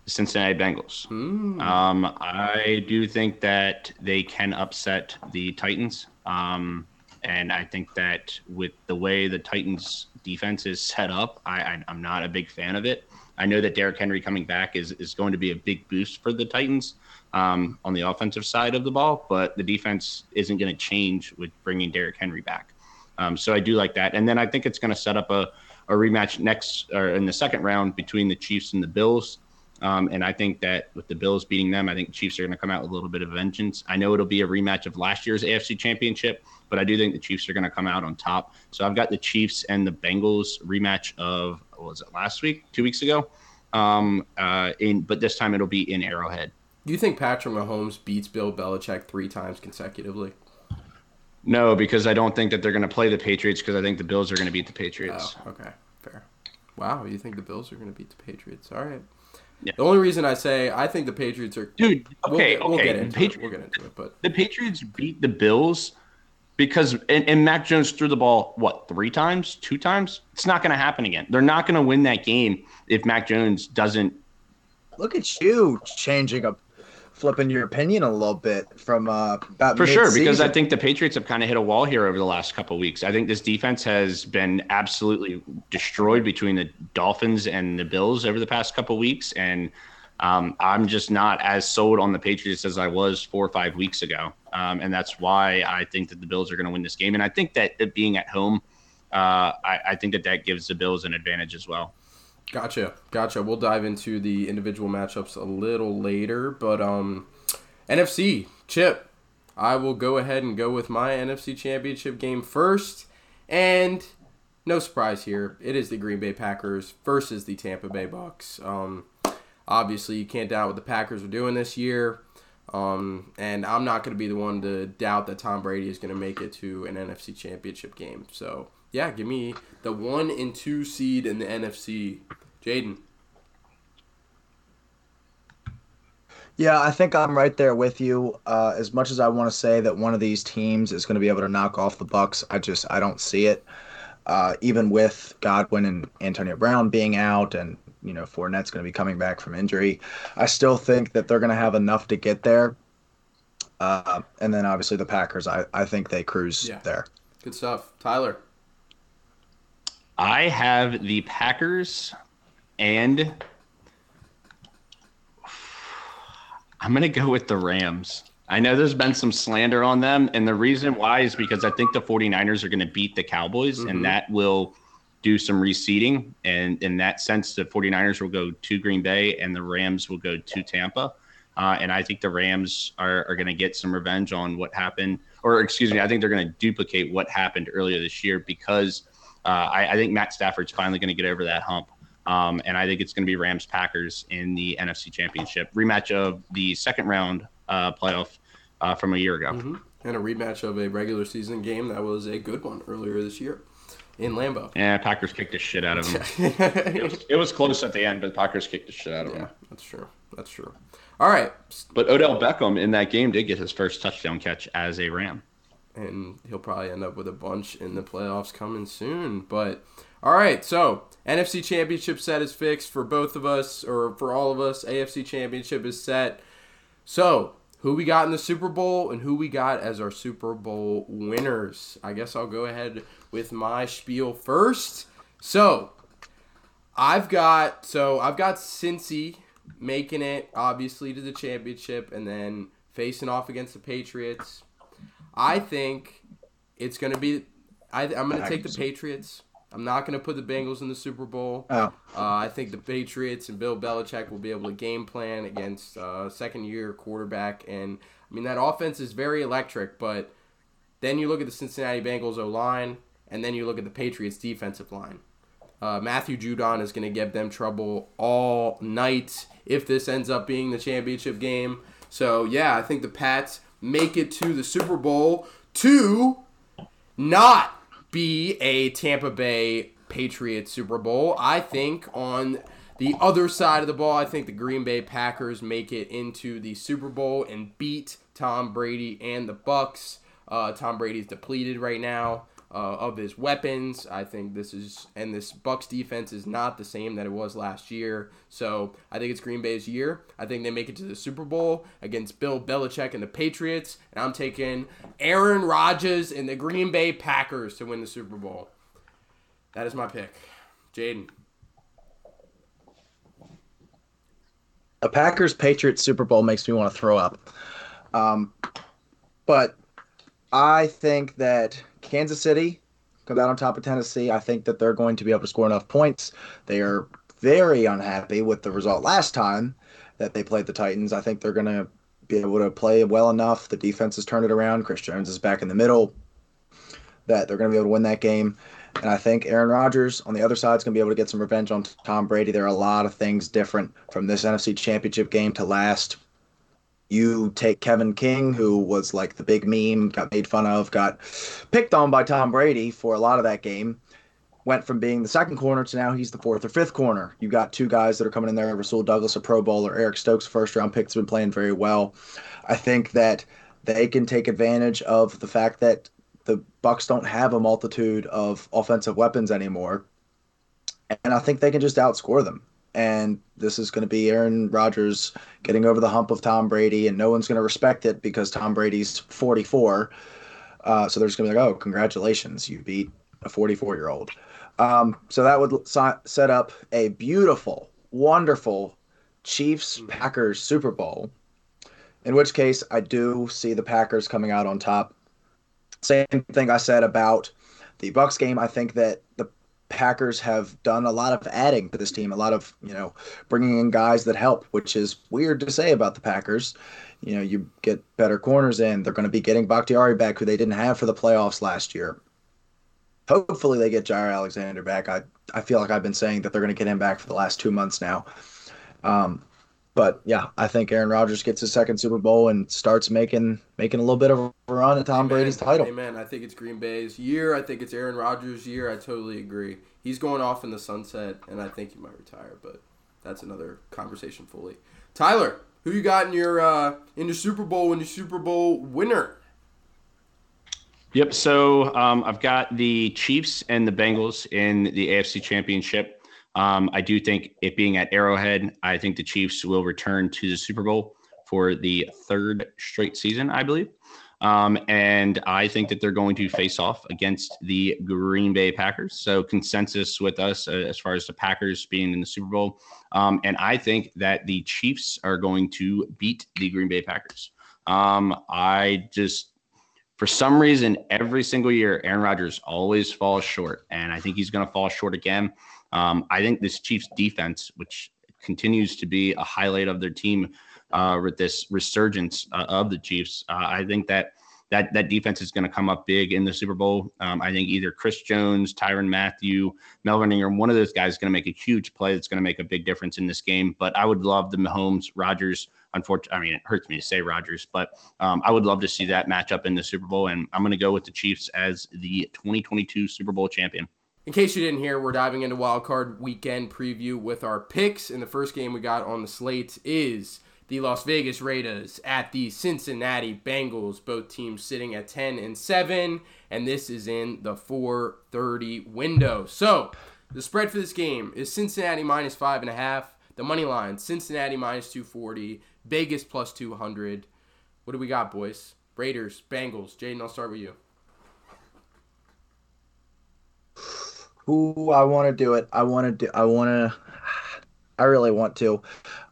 the Cincinnati Bengals. Mm. Um, I do think that they can upset the Titans. Um, and I think that with the way the Titans defense is set up, I, I'm not a big fan of it. I know that Derrick Henry coming back is, is going to be a big boost for the Titans um, on the offensive side of the ball, but the defense isn't going to change with bringing Derrick Henry back. Um, so I do like that. And then I think it's going to set up a, a rematch next or in the second round between the Chiefs and the Bills. Um, and I think that with the Bills beating them, I think Chiefs are going to come out with a little bit of vengeance. I know it'll be a rematch of last year's AFC Championship, but I do think the Chiefs are going to come out on top. So I've got the Chiefs and the Bengals rematch of was it last week, two weeks ago? Um, uh, in but this time it'll be in Arrowhead. Do you think Patrick Mahomes beats Bill Belichick three times consecutively? No, because I don't think that they're going to play the Patriots because I think the Bills are going to beat the Patriots. Oh, okay, fair. Wow, you think the Bills are going to beat the Patriots? All right. Yeah. The only reason I say I think the Patriots are Dude, We'll okay, get- we'll get the into it. Patri- We'll get into it, but the Patriots beat the Bills because and, and Mac Jones threw the ball what three times, two times. It's not going to happen again. They're not going to win that game if Mac Jones doesn't. Look at you changing up, flipping your opinion a little bit from uh, about For sure, because I think the Patriots have kind of hit a wall here over the last couple of weeks. I think this defense has been absolutely destroyed between the Dolphins and the Bills over the past couple of weeks, and um, I'm just not as sold on the Patriots as I was four or five weeks ago, um, and that's why I think that the Bills are going to win this game. And I think that it being at home, uh, I, I think that that gives the Bills an advantage as well. Gotcha, gotcha. We'll dive into the individual matchups a little later, but um, NFC Chip, I will go ahead and go with my NFC Championship game first, and no surprise here, it is the Green Bay Packers versus the Tampa Bay Bucks. Um, obviously, you can't doubt what the Packers are doing this year. Um, and I'm not going to be the one to doubt that Tom Brady is going to make it to an NFC Championship game. So, yeah, give me the one and two seed in the NFC. Jaden. Yeah, I think I'm right there with you. Uh, as much as I want to say that one of these teams is going to be able to knock off the Bucks, I just I don't see it. Uh, even with Godwin and Antonio Brown being out, and you know Fournette's going to be coming back from injury, I still think that they're going to have enough to get there. Uh, and then obviously the Packers, I, I think they cruise Yeah. there. Good stuff. Tyler. I have the Packers and I'm going to go with the Rams. I know there's been some slander on them, and the reason why is because I think the 49ers are going to beat the Cowboys, Mhm. and that will do some reseeding. And in that sense, the 49ers will go to Green Bay, and the Rams will go to Tampa. Uh, and I think the Rams are, are going to get some revenge on what happened, or excuse me, I think they're going to duplicate what happened earlier this year because I, I think Matt Stafford's finally going to get over that hump. Um, and I think it's going to be Rams Packers in the NFC Championship rematch of the second round uh, playoff uh, from a year ago. Mhm. And a rematch of a regular season game that was a good one earlier this year in Lambeau. Yeah, Packers kicked the shit out of them. it, was, it was close at the end, but Packers kicked the shit out of them. yeah, that's true. That's true. All right. But Odell Beckham in that game did get his first touchdown catch as a Ram. And he'll probably end up with a bunch in the playoffs coming soon. But all right, so NFC Championship set is fixed for both of us, or for all of us. AFC Championship is set. So who we got in the Super Bowl and who we got as our Super Bowl winners? I guess I'll go ahead with my spiel first. So I've got so I've got Cincy making it obviously to the championship and then facing off against the Patriots. I think it's going to be. I, I'm going to take the Patriots. I'm not going to put the Bengals in the Super Bowl. Oh, Uh, I think the Patriots and Bill Belichick will be able to game plan against uh, second year quarterback. And I mean, that offense is very electric, but then you look at the Cincinnati Bengals O line, and then you look at the Patriots defensive line. Uh, Matthew Judon is going to give them trouble all night if this ends up being the championship game. So, yeah, I think the Pats make it to the Super Bowl to not be a Tampa Bay Patriots Super Bowl. I think on the other side of the ball, I think the Green Bay Packers make it into the Super Bowl and beat Tom Brady and the Bucks. Uh, Tom Brady's depleted right now uh, of his weapons. I think this is and this Bucks defense is not the same that it was last year. So I think it's Green Bay's year. I think they make it to the Super Bowl against Bill Belichick and the Patriots, and I'm taking Aaron Rodgers and the Green Bay Packers to win the Super Bowl. That is my pick, Jaden. a Packers Patriots Super Bowl makes me want to throw up. Um, but I think that Kansas City comes out on top of Tennessee. I think that they're going to be able to score enough points. They are very unhappy with the result last time that they played the Titans. I think they're going to be able to play well enough. The defense has turned it around. Chris Jones is back in the middle. That they're going to be able to win that game. And I think Aaron Rodgers on the other side is going to be able to get some revenge on Tom Brady. There are a lot of things different from this NFC Championship game to last. You take Kevin King, who was like the big meme, got made fun of, got picked on by Tom Brady for a lot of that game. Went from being the second corner to now he's the fourth or fifth corner. You got two guys that are coming in there Rasul Douglas, a Pro Bowler, Eric Stokes, first round pick, has been playing very well. I think that they can take advantage of the fact that the Bucks don't have a multitude of offensive weapons anymore, and I think they can just outscore them and this is going to be Aaron Rodgers getting over the hump of Tom Brady, and no one's going to respect it because Tom Brady's 44. Uh, so they're just going to be like, oh, congratulations, you beat a 44 year old. Um, so that would set up a beautiful, wonderful Chiefs Packers Super Bowl. In which case, I do see the Packers coming out on top. Same thing I said about the Bucks game. I think that Packers have done a lot of adding to this team, a lot of, you know, bringing in guys that help, which is weird to say about the Packers. You know, you get better corners in. They're going to be getting Bakhtiari back, who they didn't have for the playoffs last year. Hopefully, they get Jaire Alexander back. I, I feel like I've been saying that they're going to get him back for the last two months now. Um, but yeah, I think Aaron Rodgers gets his second Super Bowl and starts making making a little bit of a run at Tom Amen. Brady's title. Amen. I think it's Green Bay's year. I think it's Aaron Rodgers' year. I totally agree. He's going off in the sunset, and I think he might retire, but that's another conversation fully. Tyler, who you got in your uh, in your Super Bowl and your Super Bowl winner? Yep. So um, I've got the Chiefs and the Bengals in the AFC Championship. Um, I do think it being at Arrowhead, I think the Chiefs will return to the Super Bowl for the third straight season, I believe. Um, and I think that they're going to face off against the Green Bay Packers. So consensus with us uh, as far as the Packers being in the Super Bowl. Um, and I think that the Chiefs are going to beat the Green Bay Packers. Um, I just, for some reason, every single year, Aaron Rodgers always falls short. And I think he's going to fall short again. Um, I think this Chiefs defense, which continues to be a highlight of their team uh, with this resurgence uh, of the Chiefs, uh, I think that that that defense is going to come up big in the Super Bowl. Um, I think either Chris Jones, Tyrann Mathieu, Melvin Ingram, one of those guys is going to make a huge play that's going to make a big difference in this game. But I would love the Mahomes Rodgers. Unfortunately, I mean it hurts me to say Rodgers, but um, I would love to see that matchup in the Super Bowl, and I'm going to go with the Chiefs as the 2022 Super Bowl champion. In case you didn't hear, we're diving into Wild Card Weekend preview with our picks. And the first game we got on the slate is the Las Vegas Raiders at the Cincinnati Bengals. Both teams sitting at 10 and 7, and this is in the 4:30 window. So the spread for this game is Cincinnati minus five and a half. The money line Cincinnati minus 240, Vegas plus 200. What do we got, boys? Raiders, Bengals. Jaden, I'll start with you. Ooh, I want to do it. I want to do. I want to. I really want to.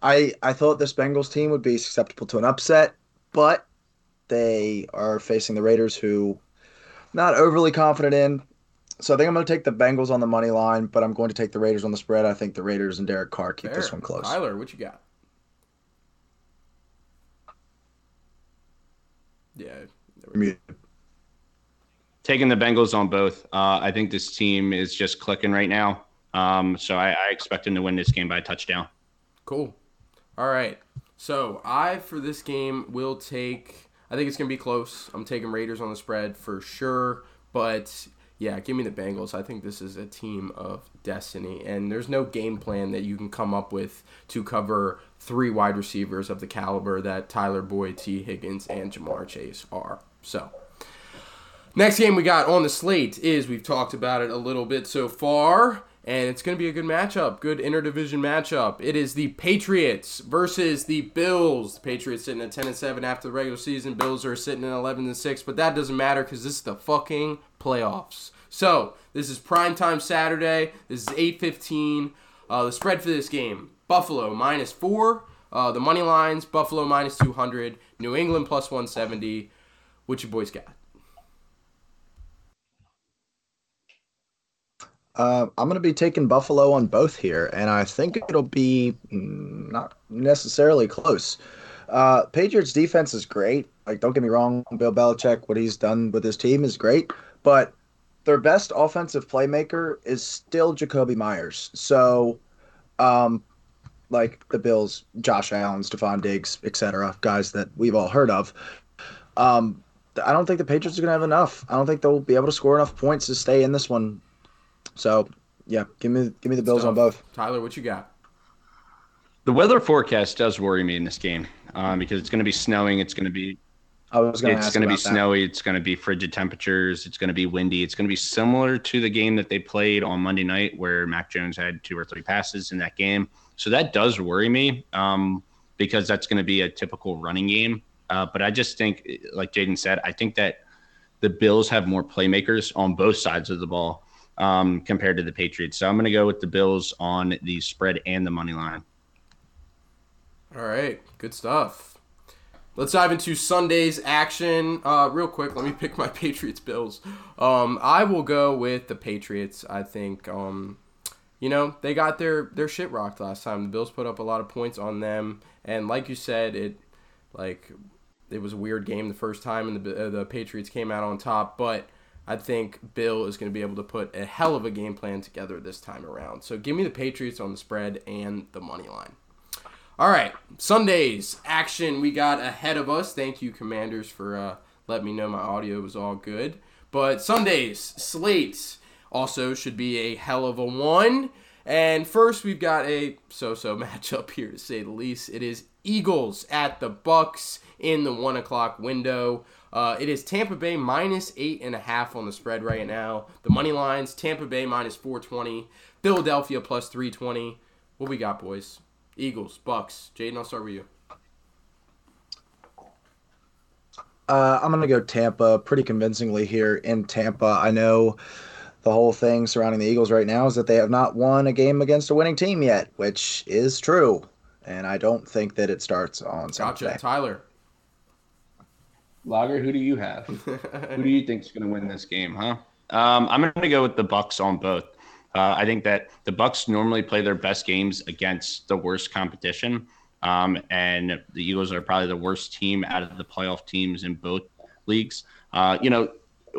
I I thought this Bengals team would be susceptible to an upset, but they are facing the Raiders, who not overly confident in. So I think I'm going to take the Bengals on the money line, but I'm going to take the Raiders on the spread. I think the Raiders and Derek Carr keep Fair. this one close. Tyler, what you got? Yeah. there we go. Muted. Taking the Bengals on both. Uh, I think this team is just clicking right now. Um, so I, I expect them to win this game by a touchdown. Cool. All right. So I for this game will take. I think it's gonna be close. I'm taking Raiders on the spread for sure. But yeah, give me the Bengals. I think this is a team of destiny, and there's no game plan that you can come up with to cover three wide receivers of the caliber that Tyler Boyd, T. Higgins, and Ja'Marr Chase are. So. Next game we got on the slate is we've talked about it a little bit so far, and it's going to be a good matchup, good interdivision matchup. It is the Patriots versus the Bills. The Patriots sitting at 10 and 7 after the regular season. Bills are sitting at 11 and 6, but that doesn't matter because this is the fucking playoffs. So this is primetime Saturday. This is 8:15. Uh, the spread for this game: Buffalo minus four. Uh, the money lines: Buffalo minus 200, New England plus 170. What you boys got? Uh, I'm going to be taking Buffalo on both here, and I think it'll be mm, not necessarily close. Uh, Patriots defense is great. Like, don't get me wrong, Bill Belichick, what he's done with his team is great, but their best offensive playmaker is still Jakobi Meyers. So, um, like the Bills, Josh Allen, Stefon Diggs, etc., guys that we've all heard of. Um, I don't think the Patriots are going to have enough. I don't think they'll be able to score enough points to stay in this one. So, yeah, give me give me the Bills on both. Tyler, what you got? The weather forecast does worry me in this game um, because it's going to be snowing. It's going to be I was going it's going to be that. snowy. It's going to be frigid temperatures. It's going to be windy. It's going to be similar to the game that they played on Monday night, where Mac Jones had two or three passes in that game. So that does worry me um, because that's going to be a typical running game. Uh, but I just think, like Jaden said, I think that the Bills have more playmakers on both sides of the ball um, compared to the Patriots. So I'm going to go with the Bills on the spread and the money line. All right, good stuff. Let's dive into Sunday's action. Uh, real quick, let me pick my Patriots Bills. Um, I will go with the Patriots. I think, um, you know, they got their, their shit rocked last time. The Bills put up a lot of points on them. And like you said, it like it was a weird game the first time, and the, uh, the Patriots came out on top. But I think Bill is going to be able to put a hell of a game plan together this time around. So give me the Patriots on the spread and the money line. All right, Sunday's action we got ahead of us. Thank you, Commanders, for uh, letting me know my audio was all good. But Sunday's slates also should be a hell of a one. And first, we've got a so-so matchup here, to say the least. It is Eagles at the Bucks in the one o'clock window. Uh, it is Tampa Bay minus eight and a half on the spread right now. The money lines: Tampa Bay minus four twenty, Philadelphia plus three twenty. What we got, boys? Eagles, Bucks. Jaden, I'll start with you. Uh, I'm going to go Tampa pretty convincingly here in Tampa. I know the whole thing surrounding the Eagles right now is that they have not won a game against a winning team yet, which is true. And I don't think that it starts on Gotcha, Sunday. Tyler. Lager, who do you have? who do you think is going to win this game, huh? Um, I'm going to go with the Bucks on both. Uh, I think that the Bucks normally play their best games against the worst competition, um, and the Eagles are probably the worst team out of the playoff teams in both leagues. Uh, you know,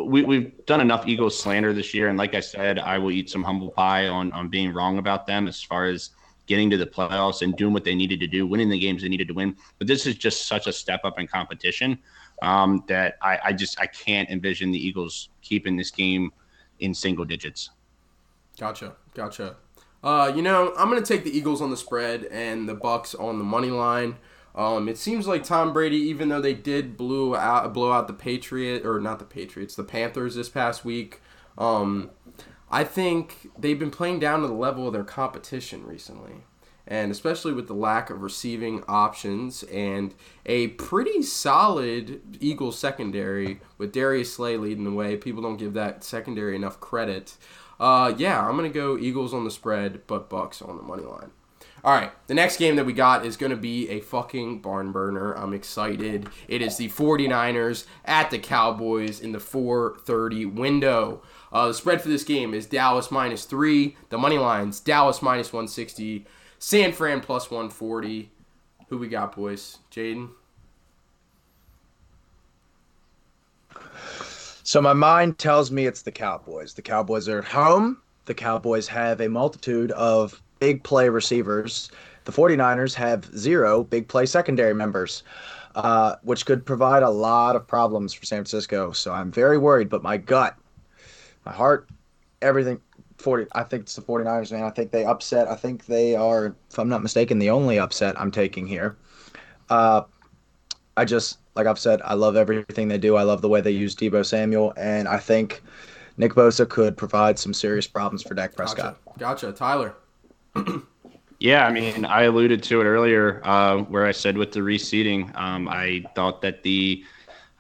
we, we've done enough Eagles slander this year, and like I said, I will eat some humble pie on on being wrong about them as far as getting to the playoffs and doing what they needed to do, winning the games they needed to win. But this is just such a step up in competition um, that I, I just I can't envision the Eagles keeping this game in single digits. Gotcha, gotcha. Uh, you know, I'm gonna take the Eagles on the spread and the Bucks on the money line. Um, it seems like Tom Brady, even though they did blew out blow out the Patriot or not the Patriots, the Panthers this past week. Um, I think they've been playing down to the level of their competition recently. And especially with the lack of receiving options and a pretty solid Eagles secondary with Darius Slay leading the way. People don't give that secondary enough credit. Uh, yeah, I'm going to go Eagles on the spread, but Bucks on the money line. All right, the next game that we got is going to be a fucking barn burner. I'm excited. It is the 49ers at the Cowboys in the 4:30 window. Uh, the spread for this game is Dallas minus three. The money lines Dallas minus 160, San Fran plus 140. Who we got, boys? Jaden. So my mind tells me it's the Cowboys. The Cowboys are at home. The Cowboys have a multitude of big play receivers. The 49ers have zero big play secondary members, uh, which could provide a lot of problems for San Francisco. So I'm very worried, but my gut, my heart, everything 40 I think it's the 49ers, man. I think they upset. I think they are, if I'm not mistaken, the only upset I'm taking here. Uh, I just like I've said, I love everything they do. I love the way they use Deebo Samuel, and I think Nick Bosa could provide some serious problems for Dak Prescott. Gotcha, gotcha. Tyler. Yeah, I mean, I alluded to it earlier uh, where I said with the reseeding, um, I thought that the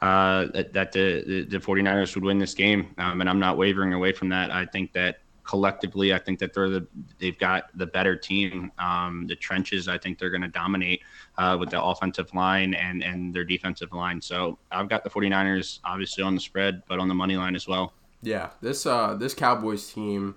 uh, that, that the, the, the 49ers would win this game, um, and I'm not wavering away from that. I think that collectively, I think that they're the they've got the better team. Um, the trenches, I think they're going to dominate uh, with the offensive line and and their defensive line. So I've got the 49ers obviously on the spread, but on the money line as well. Yeah, this uh this Cowboys team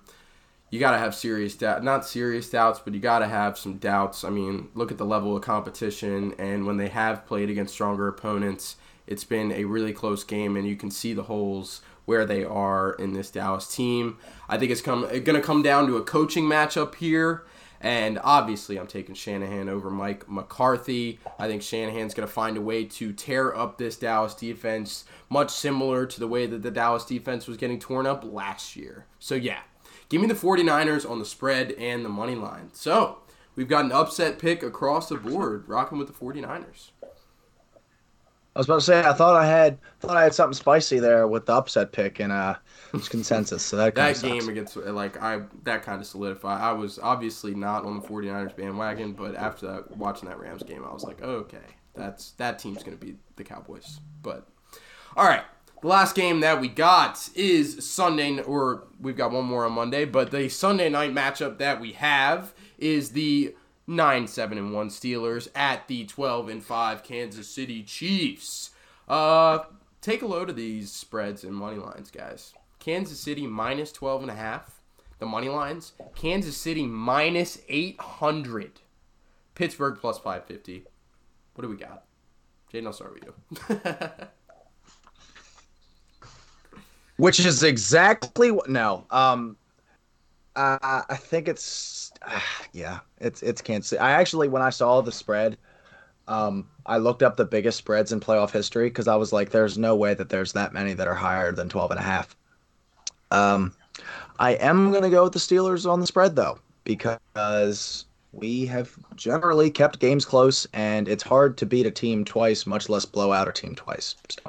you got to have serious doubt, not serious doubts, but you got to have some doubts. I mean, look at the level of competition, and when they have played against stronger opponents, it's been a really close game, and you can see the holes where they are in this Dallas team. I think it's come going to come down to a coaching matchup here. And obviously, I'm taking Shanahan over Mike McCarthy. I think Shanahan's going to find a way to tear up this Dallas defense, much similar to the way that the Dallas defense was getting torn up last year. So, yeah, give me the 49ers on the spread and the money line. So, we've got an upset pick across the board, rocking with the 49ers. I was about to say I thought I had thought I had something spicy there with the upset pick and uh consensus. So that that game against like I that kind of solidified. I was obviously not on the 49ers bandwagon, but after that watching that Rams game, I was like, oh, okay, that's that team's gonna beat the Cowboys. But all right, the last game that we got is Sunday, or we've got one more on Monday, but the Sunday night matchup that we have is the nine seven and one Steelers at the twelve and five Kansas City Chiefs. Uh, take a load of these spreads and money lines, guys. Kansas City minus 12 and a half. The money lines. Kansas City minus 800. Pittsburgh plus 550. What do we got? Jaden, I'll start with you. Which is exactly what? No. Um, uh, I think it's uh, yeah, it's it's Kansas. City. I actually when I saw the spread, um, I looked up the biggest spreads in playoff history because I was like, there's no way that there's that many that are higher than 12 and a half. Um, I am going to go with the Steelers on the spread though because we have generally kept games close and it's hard to beat a team twice, much less blow out a team twice. So,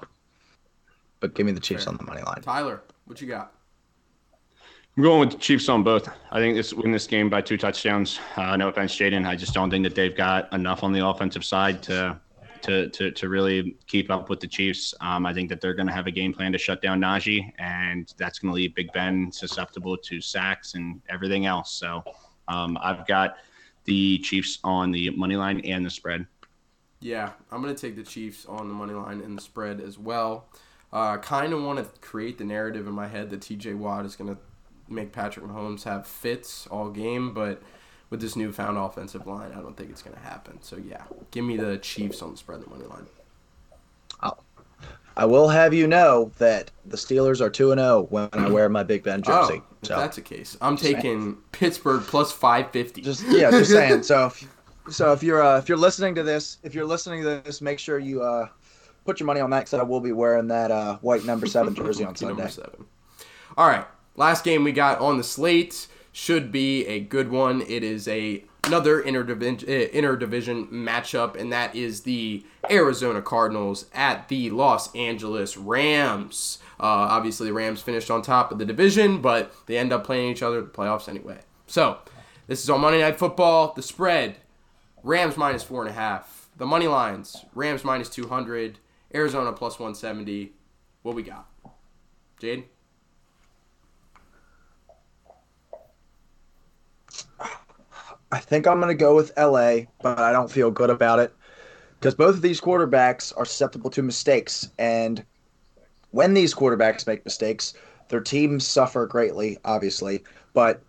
but give me the Chiefs Fair. on the money line. Tyler, what you got? I'm going with the Chiefs on both. I think this win this game by two touchdowns. Uh, no offense, Jaden. I just don't think that they've got enough on the offensive side to to to, to really keep up with the Chiefs. Um, I think that they're going to have a game plan to shut down Najee, and that's going to leave Big Ben susceptible to sacks and everything else. So um, I've got the Chiefs on the money line and the spread. Yeah, I'm going to take the Chiefs on the money line and the spread as well. Uh, kind of want to create the narrative in my head that TJ Watt is going to make Patrick Mahomes have fits all game, but with this newfound offensive line, I don't think it's going to happen. So yeah, give me the Chiefs on the spread the money line. Oh. I will have you know that the Steelers are two and zero oh when I wear my Big Ben jersey. Oh, so. that's the case. I'm taking saying. Pittsburgh plus five fifty. Just yeah, just saying. So if, so if you're uh, if you're listening to this, if you're listening to this, make sure you uh, put your money on that because I will be wearing that uh, white number seven jersey on Sunday. Number seven. All right. Last game we got on the slate should be a good one. It is a another interdivision, uh, interdivision matchup, and that is the Arizona Cardinals at the Los Angeles Rams. Uh, obviously, the Rams finished on top of the division, but they end up playing each other in the playoffs anyway. So, this is on Monday Night Football. The spread Rams minus four and a half. The money lines Rams minus 200, Arizona plus 170. What we got? Jade? I think I'm going to go with LA, but I don't feel good about it because both of these quarterbacks are susceptible to mistakes. And when these quarterbacks make mistakes, their teams suffer greatly, obviously. But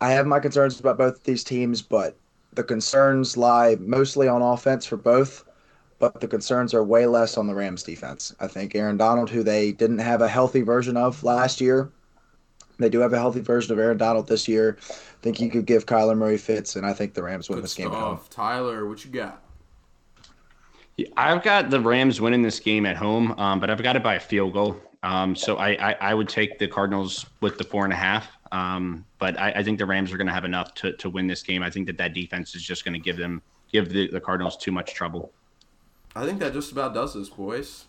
I have my concerns about both these teams, but the concerns lie mostly on offense for both, but the concerns are way less on the Rams defense. I think Aaron Donald, who they didn't have a healthy version of last year, they do have a healthy version of Aaron Donald this year. I think you could give Kyler Murray fits, and I think the Rams win Good this game. Stuff. Tyler, what you got? Yeah, I've got the Rams winning this game at home, um, but I've got it by a field goal. Um, so I, I, I, would take the Cardinals with the four and a half. Um, but I, I, think the Rams are going to have enough to, to win this game. I think that that defense is just going to give them give the, the Cardinals too much trouble. I think that just about does this, boys.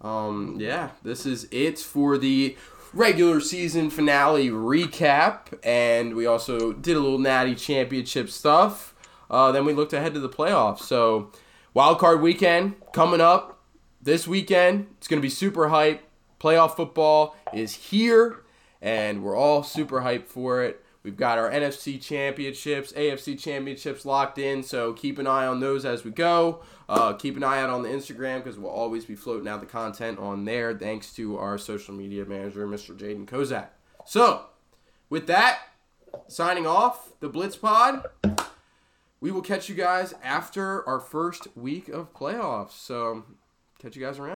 Um, yeah, this is it for the regular season finale recap, and we also did a little Natty Championship stuff. Uh, then we looked ahead to the playoffs. So, wild card weekend coming up this weekend. It's going to be super hype. Playoff football is here, and we're all super hyped for it. We've got our NFC championships, AFC championships locked in, so keep an eye on those as we go. Uh, keep an eye out on the Instagram because we'll always be floating out the content on there thanks to our social media manager, Mr. Jaden Kozak. So, with that, signing off. The Blitz Pod. We will catch you guys after our first week of playoffs. So, catch you guys around.